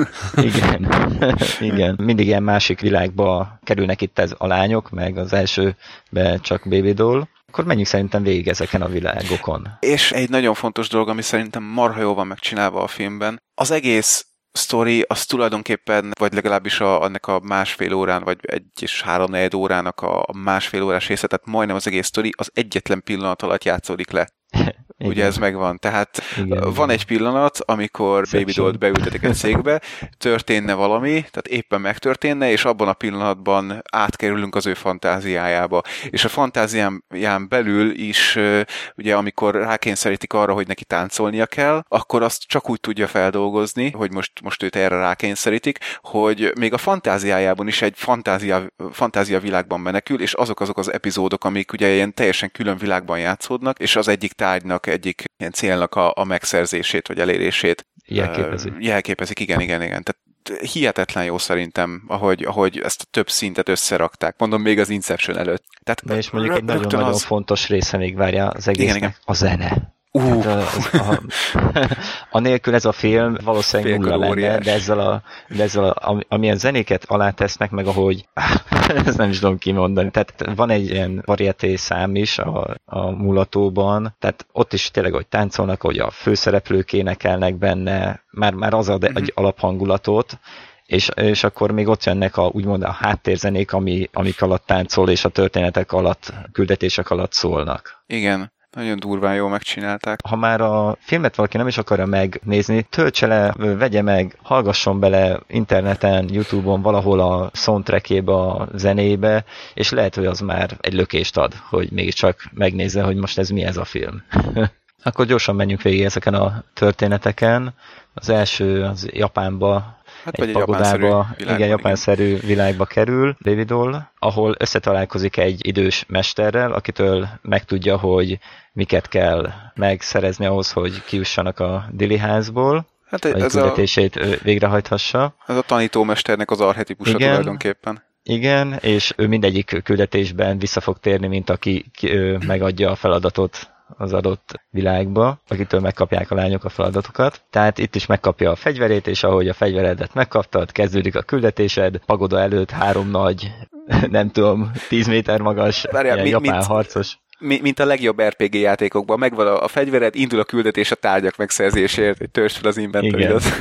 <laughs> Igen. <laughs> Igen. Mindig ilyen másik világba kerülnek itt ez a lányok, meg az elsőbe csak Baby Doll. Akkor menjünk szerintem végig ezeken a világokon. És egy nagyon fontos dolog, ami szerintem marha jól van megcsinálva a filmben, az egész sztori az tulajdonképpen, vagy legalábbis a, annak a másfél órán, vagy egy és három órának a másfél órás része, tehát majdnem az egész sztori az egyetlen pillanat alatt játszódik le. <laughs> Igen. Ugye ez megvan. Tehát igen, van egy pillanat, amikor Szepsi. Baby Doll-t beültetik egy székbe, <laughs> történne valami, tehát éppen megtörténne, és abban a pillanatban átkerülünk az ő fantáziájába. És a fantáziáján belül is, ugye amikor rákényszerítik arra, hogy neki táncolnia kell, akkor azt csak úgy tudja feldolgozni, hogy most, most őt erre rákényszerítik, hogy még a fantáziájában is egy fantázia, fantázia világban menekül, és azok azok az epizódok, amik ugye ilyen teljesen külön világban játszódnak, és az egyik tárgynak egyik ilyen célnak a, a megszerzését vagy elérését jelképezik. jelképezik, igen, igen, igen. Tehát hihetetlen jó szerintem, ahogy, ahogy ezt a több szintet összerakták. Mondom, még az Inception előtt. Tehát De és mondjuk egy nagyon-nagyon az... fontos része még várja az egésznek, igen, igen. a zene. Uh. Hát, a, <laughs> a, nélkül ez a film valószínűleg nulla lenne, de ezzel, a, de ezzel a, amilyen zenéket alátesznek, meg ahogy, <laughs> ez nem is tudom kimondani, tehát van egy ilyen varieté szám is a, a mulatóban, tehát ott is tényleg, hogy táncolnak, hogy a főszereplők énekelnek benne, már, már az ad egy uh-huh. alaphangulatot, és, és akkor még ott jönnek a, úgymond a háttérzenék, ami, amik alatt táncol, és a történetek alatt, küldetések alatt szólnak. Igen. Nagyon durván jól megcsinálták. Ha már a filmet valaki nem is akarja megnézni, töltse le, vegye meg, hallgasson bele interneten, Youtube-on, valahol a soundtrackébe, a zenébe, és lehet, hogy az már egy lökést ad, hogy mégiscsak megnézze, hogy most ez mi ez a film. <laughs> Akkor gyorsan menjünk végig ezeken a történeteken. Az első az Japánba Hát egy, egy pagodába, igen, japánszerű világba kerül David Doll, ahol összetalálkozik egy idős mesterrel, akitől megtudja, hogy miket kell megszerezni ahhoz, hogy kiussanak a Dili házból, hát ez küldetését a, végrehajthassa. Ez a tanítómesternek az arhetipusa igen, tulajdonképpen. Igen, és ő mindegyik küldetésben vissza fog térni, mint aki ki, megadja a feladatot az adott világba, akitől megkapják a lányok a feladatokat. Tehát itt is megkapja a fegyverét, és ahogy a fegyveredet megkaptad, kezdődik a küldetésed, pagoda előtt három nagy, <laughs> nem tudom, 10 méter magas, Várjál, ilyen mi, japán mit, harcos mint a legjobb RPG játékokban. Megvan a, a fegyvered, indul a küldetés a tárgyak megszerzésért, hogy törzs fel az inventoridat. <laughs>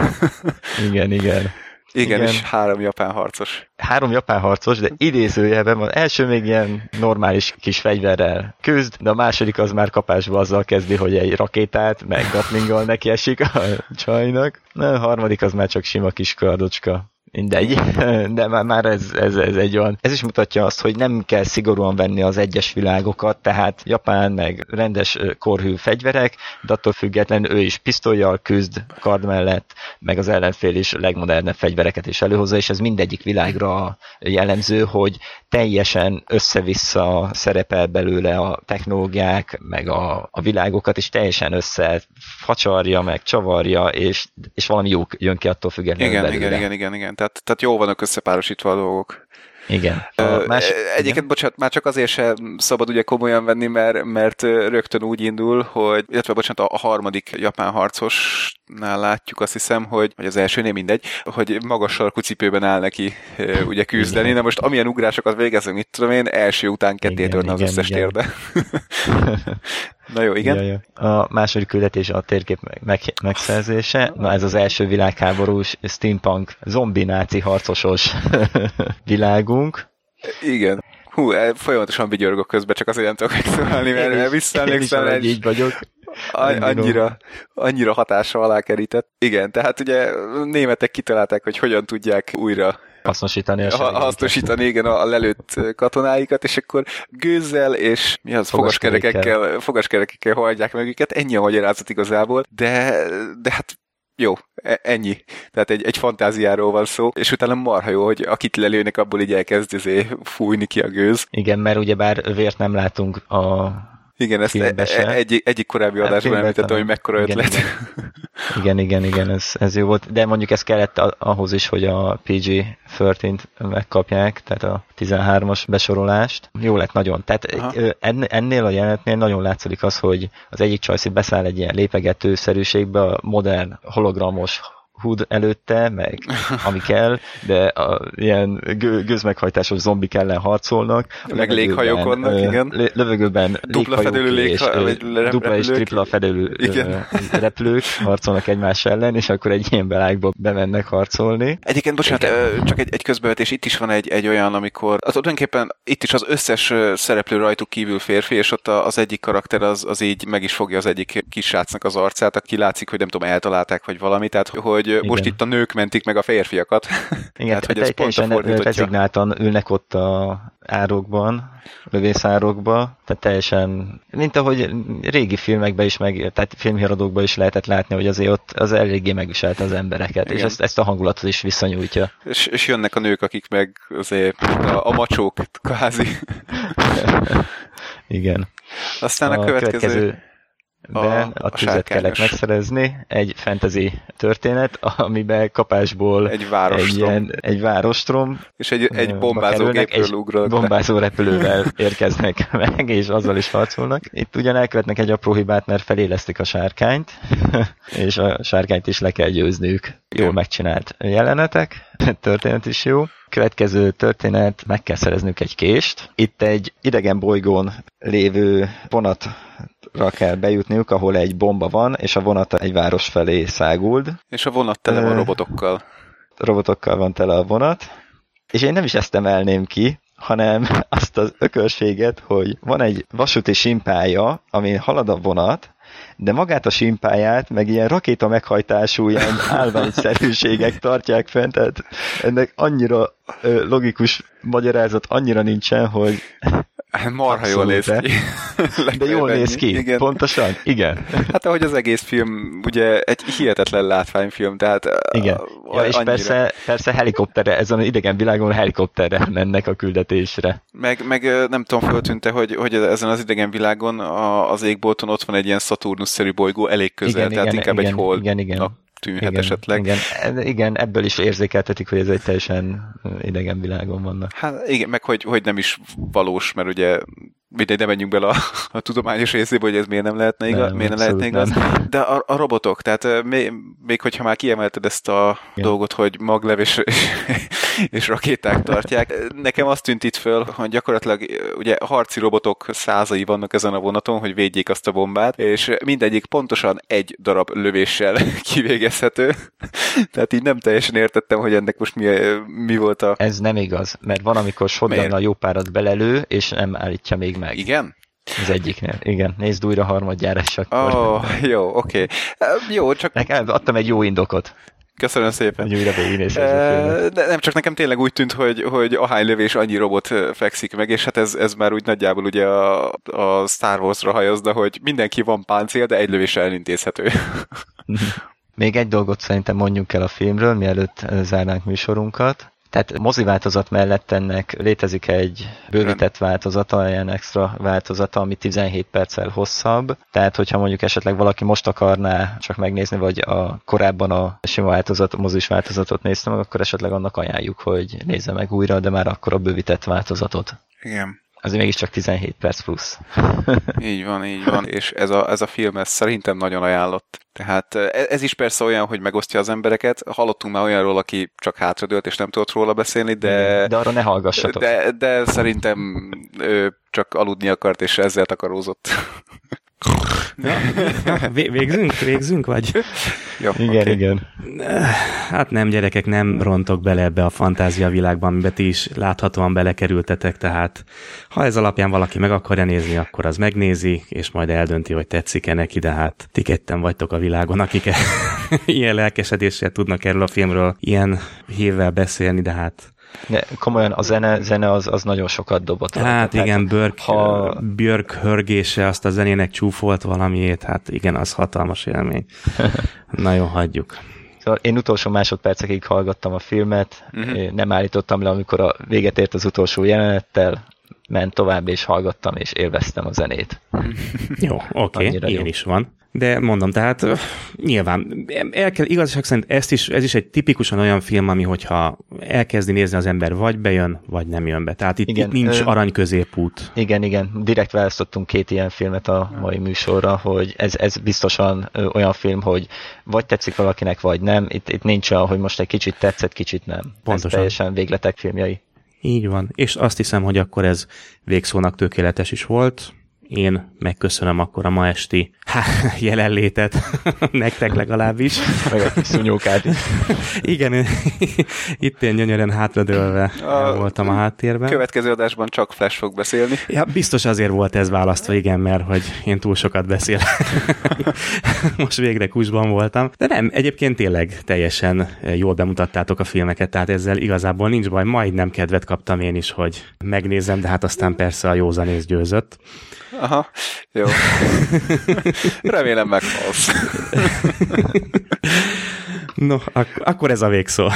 Igen. igen, igen. Igen, Igen, és három japán harcos. Három japán harcos, de idézőjelben van. Első még ilyen normális kis fegyverrel küzd, de a második az már kapásba azzal kezdi, hogy egy rakétát, meg gatlinggal neki esik a csajnak. A harmadik az már csak sima kis kardocska. Mindegy, <laughs> de már, már ez, ez, ez egy olyan. Ez is mutatja azt, hogy nem kell szigorúan venni az egyes világokat, tehát Japán meg rendes korhű fegyverek, de attól függetlenül ő is pisztolyjal küzd kard mellett, meg az ellenfél is legmodernebb fegyvereket is előhozza, és ez mindegyik világra jellemző, hogy teljesen össze-vissza szerepel belőle a technológiák, meg a, a világokat, és teljesen össze facsarja, meg csavarja, és, és valami jó jön ki attól függetlenül igen, belőle. Igen, igen, igen, igen. Tehát, tehát jó vannak összepárosítva a dolgok. Igen. A más... Egyébként, igen. bocsánat, már csak azért sem szabad ugye komolyan venni, mert, mert rögtön úgy indul, hogy, illetve bocsánat, a harmadik japán harcosnál látjuk azt hiszem, hogy, vagy az elsőnél mindegy, hogy magas sarkú cipőben áll neki ugye küzdeni. Igen. Na most amilyen ugrásokat végezünk, mit tudom én, első után ketté törne az összes térbe. <laughs> Na jó, igen. Ja, ja. A második küldetés a térkép meg, meg, megszerzése. Na ez az első világháborús steampunk zombi náci harcosos <laughs> világunk. Igen. Hú, e, folyamatosan vigyorgok közben, csak azért nem tudok megszólalni, mert visszaemlékszem, egy... így vagyok. Annyira, annyira hatása alá kerített. Igen, tehát ugye németek kitalálták, hogy hogyan tudják újra hasznosítani a ha, Hasznosítani, igen, a lelőtt katonáikat, és akkor gőzzel és mi az, fogaskerekekkel, fogaskerekekkel hagyják meg őket, ennyi a magyarázat igazából, de, de hát jó, e, ennyi. Tehát egy, egy fantáziáról van szó, és utána marha jó, hogy akit lelőnek, abból így elkezd fújni ki a gőz. Igen, mert ugyebár vért nem látunk a igen, ezt e- e- egy, egyik korábbi hát adásban említettem, hogy mekkora igen, ötlet. Igen, igen, igen, ez, ez jó volt. De mondjuk ez kellett ahhoz is, hogy a PG-13-t megkapják, tehát a 13-as besorolást. Jó lett nagyon. Tehát Aha. ennél a jelenetnél nagyon látszik az, hogy az egyik csajszit beszáll egy ilyen lépegetőszerűségbe, a modern hologramos hud előtte, meg <laughs> ami kell, de a, ilyen gő, gőzmeghajtásos zombik ellen harcolnak. Meg léghajok vannak, igen. Lövögőben dupla fedélő légha, és, dupla és tripla fedélő igen. <laughs> repülők harcolnak egymás ellen, és akkor egy ilyen belágba bemennek harcolni. Egyébként, bocsánat, igen. csak egy, egy közbevetés, itt is van egy, egy olyan, amikor az tulajdonképpen itt is az összes szereplő rajtuk kívül férfi, és ott az egyik karakter az, az így meg is fogja az egyik kisrácnak az arcát, aki látszik, hogy nem tudom, eltalálták, vagy valami, tehát hogy Igen. most itt a nők mentik meg a férfiakat. Igen, <laughs> tehát, hogy ez pont a rezignáltan ülnek ott a árokban, lövészárokba, tehát teljesen, mint ahogy régi filmekben is, meg, tehát filmhíradókban is lehetett látni, hogy azért ott az eléggé megviselt az embereket, Igen. és ezt, ezt a hangulatot is visszanyújtja. És, és jönnek a nők, akik meg azért a, a macsók, kvázi. <laughs> Igen. Aztán a, a következő... következő de a, a tüzet kellett megszerezni, egy fantasy történet, amiben kapásból egy várostrom, egy, ilyen, egy várostrom és egy, egy bombázó gépről ugrott. bombázó repülővel <laughs> érkeznek meg, és azzal is harcolnak. Itt ugyan elkövetnek egy apró hibát, mert felélesztik a sárkányt, <laughs> és a sárkányt is le kell győznünk. Jól megcsinált jelenetek, <laughs> történet is jó. Következő történet, meg kell szereznünk egy kést. Itt egy idegen bolygón lévő vonat kell bejutniuk, ahol egy bomba van, és a vonat egy város felé száguld. És a vonat tele van robotokkal. Robotokkal van tele a vonat. És én nem is ezt emelném ki, hanem <laughs> azt az ökölséget, hogy van egy vasúti simpája, amin halad a vonat, de magát a simpáját, meg ilyen rakéta meghajtású ilyen <laughs> állványszerűségek tartják fent, tehát ennek annyira logikus magyarázat annyira nincsen, hogy <laughs> Marha jól <laughs> néz ki. De jól néz ki, igen. pontosan, igen. Hát ahogy az egész film, ugye egy hihetetlen látványfilm, tehát... Igen, ja, és annyira... persze, persze helikopterre, ezen az idegen világon helikopterre <laughs> mennek a küldetésre. Meg, meg nem tudom, föltűnte, hogy, hogy ezen az idegen világon az égbolton ott van egy ilyen Saturnus-szerű bolygó elég közel, igen, tehát igen, inkább igen, egy hold. Igen, igen tűnhet igen, esetleg. Igen, igen, ebből is érzékeltetik, hogy ez egy teljesen idegen világon vannak. Hát igen, meg hogy, hogy nem is valós, mert ugye mindegy, nem menjünk bele a, a tudományos részébe, hogy ez miért nem lehetne igaz, nem, miért nem lehetne igaz. Nem. De a, a robotok, tehát még, még hogyha már kiemelted ezt a Igen. dolgot, hogy maglev és, és rakéták tartják, nekem azt tűnt itt föl, hogy gyakorlatilag ugye harci robotok százai vannak ezen a vonaton, hogy védjék azt a bombát, és mindegyik pontosan egy darab lövéssel <laughs> kivégezhető. Tehát így nem teljesen értettem, hogy ennek most mi, mi volt a... Ez nem igaz, mert van, amikor a jó párat belelő, és nem állítja még meg. Igen? Az egyiknél, igen. Nézd újra harmadjára, és akkor... Oh, jó, oké. Okay. Jó, csak... Nekem adtam egy jó indokot. Köszönöm szépen. Hogy újra De nem csak nekem tényleg úgy tűnt, hogy, hogy ahány lövés annyi robot fekszik meg, és hát ez, ez már úgy nagyjából ugye a, a Star Wars-ra hajozna, hogy mindenki van páncél, de egy lövés elintézhető. <laughs> Még egy dolgot szerintem mondjuk el a filmről, mielőtt zárnánk műsorunkat. Tehát mozi változat mellett ennek létezik egy bővített változata, ilyen extra változata, ami 17 perccel hosszabb. Tehát, hogyha mondjuk esetleg valaki most akarná csak megnézni, vagy a korábban a sima változat, a mozis változatot nézte meg, akkor esetleg annak ajánljuk, hogy nézze meg újra, de már akkor a bővített változatot. Igen azért mégiscsak 17 perc plusz. <laughs> így van, így van, és ez a, ez a film ez szerintem nagyon ajánlott. Tehát e, ez is persze olyan, hogy megosztja az embereket. Hallottunk már olyanról, aki csak hátradőlt és nem tudott róla beszélni, de... De arra ne hallgassatok. De, de szerintem ő csak aludni akart, és ezzel takarózott. <laughs> Ja, végzünk? Végzünk, vagy? Jó, igen, okay. igen. Hát nem, gyerekek, nem rontok bele ebbe a fantázia világban, amiben ti is láthatóan belekerültetek, tehát ha ez alapján valaki meg akarja nézni, akkor az megnézi, és majd eldönti, hogy tetszik-e neki, de hát ti ketten vagytok a világon, akik <laughs> ilyen lelkesedéssel tudnak erről a filmről ilyen hívvel beszélni, de hát de komolyan a zene, zene az, az nagyon sokat dobott. Hát Tehát, igen, Björk, ha... Björk hörgése, azt a zenének csúfolt valamiét, hát igen, az hatalmas élmény. <laughs> Nagyon hagyjuk. Szóval én utolsó másodpercekig hallgattam a filmet, uh-huh. nem állítottam le, amikor a véget ért az utolsó jelenettel, ment tovább, és hallgattam, és élveztem a zenét. jó, oké, okay, ilyen jó. is van. De mondom, tehát nyilván, el kell, igazság szerint ezt is, ez is egy tipikusan olyan film, ami hogyha elkezdi nézni az ember, vagy bejön, vagy nem jön be. Tehát itt, igen, itt nincs ö, arany középút. Igen, igen. Direkt választottunk két ilyen filmet a mai műsorra, hogy ez, ez biztosan olyan film, hogy vagy tetszik valakinek, vagy nem. Itt, itt nincs olyan, hogy most egy kicsit tetszett, kicsit nem. Pontosan. Ez teljesen végletek filmjei. Így van. És azt hiszem, hogy akkor ez végszónak tökéletes is volt én megköszönöm akkor a ma esti há, <laughs> jelenlétet, <laughs> nektek legalábbis. Meg a kis. <laughs> Igen, itt én gyönyörűen hátradőlve a voltam a háttérben. Következő adásban csak Flash fog beszélni. Ja, biztos azért volt ez választva, igen, mert hogy én túl sokat beszélek. Most végre kusban voltam. De nem, egyébként tényleg teljesen jól bemutattátok a filmeket, tehát ezzel igazából nincs baj. Majdnem kedvet kaptam én is, hogy megnézem, de hát aztán persze a józanész győzött. Aha, jó. Remélem meghalsz. No, ak- akkor ez a végszó.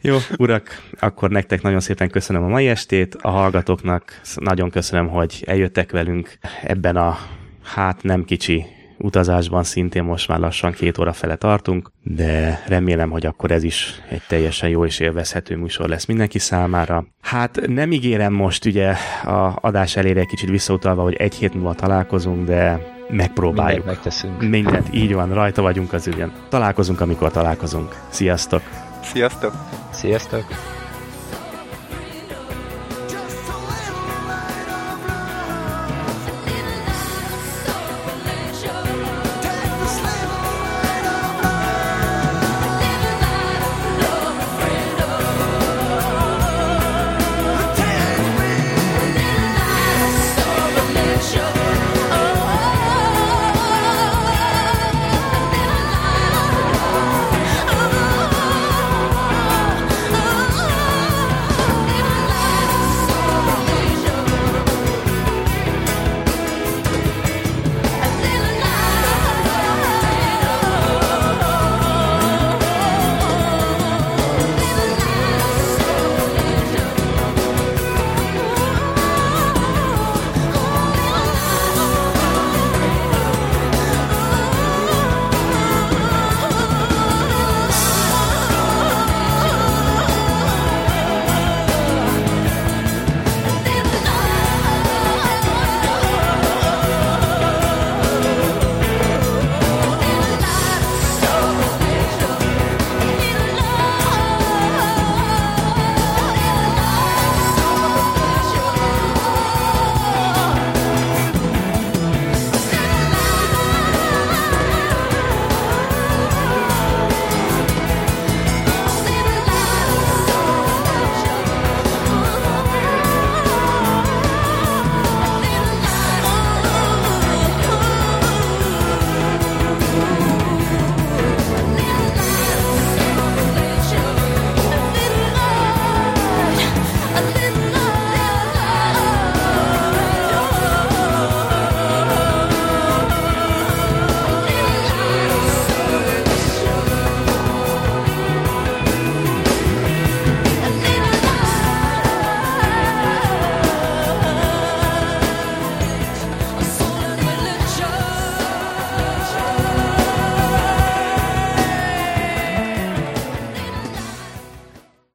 Jó, urak, akkor nektek nagyon szépen köszönöm a mai estét, a hallgatóknak nagyon köszönöm, hogy eljöttek velünk ebben a hát nem kicsi utazásban szintén most már lassan két óra fele tartunk, de remélem, hogy akkor ez is egy teljesen jó és élvezhető műsor lesz mindenki számára. Hát nem ígérem most ugye a adás elére egy kicsit visszautalva, hogy egy hét múlva találkozunk, de megpróbáljuk. Mindent megteszünk. Mindent, így van, rajta vagyunk az ügyön. Találkozunk, amikor találkozunk. Sziasztok! Sziasztok! Sziasztok!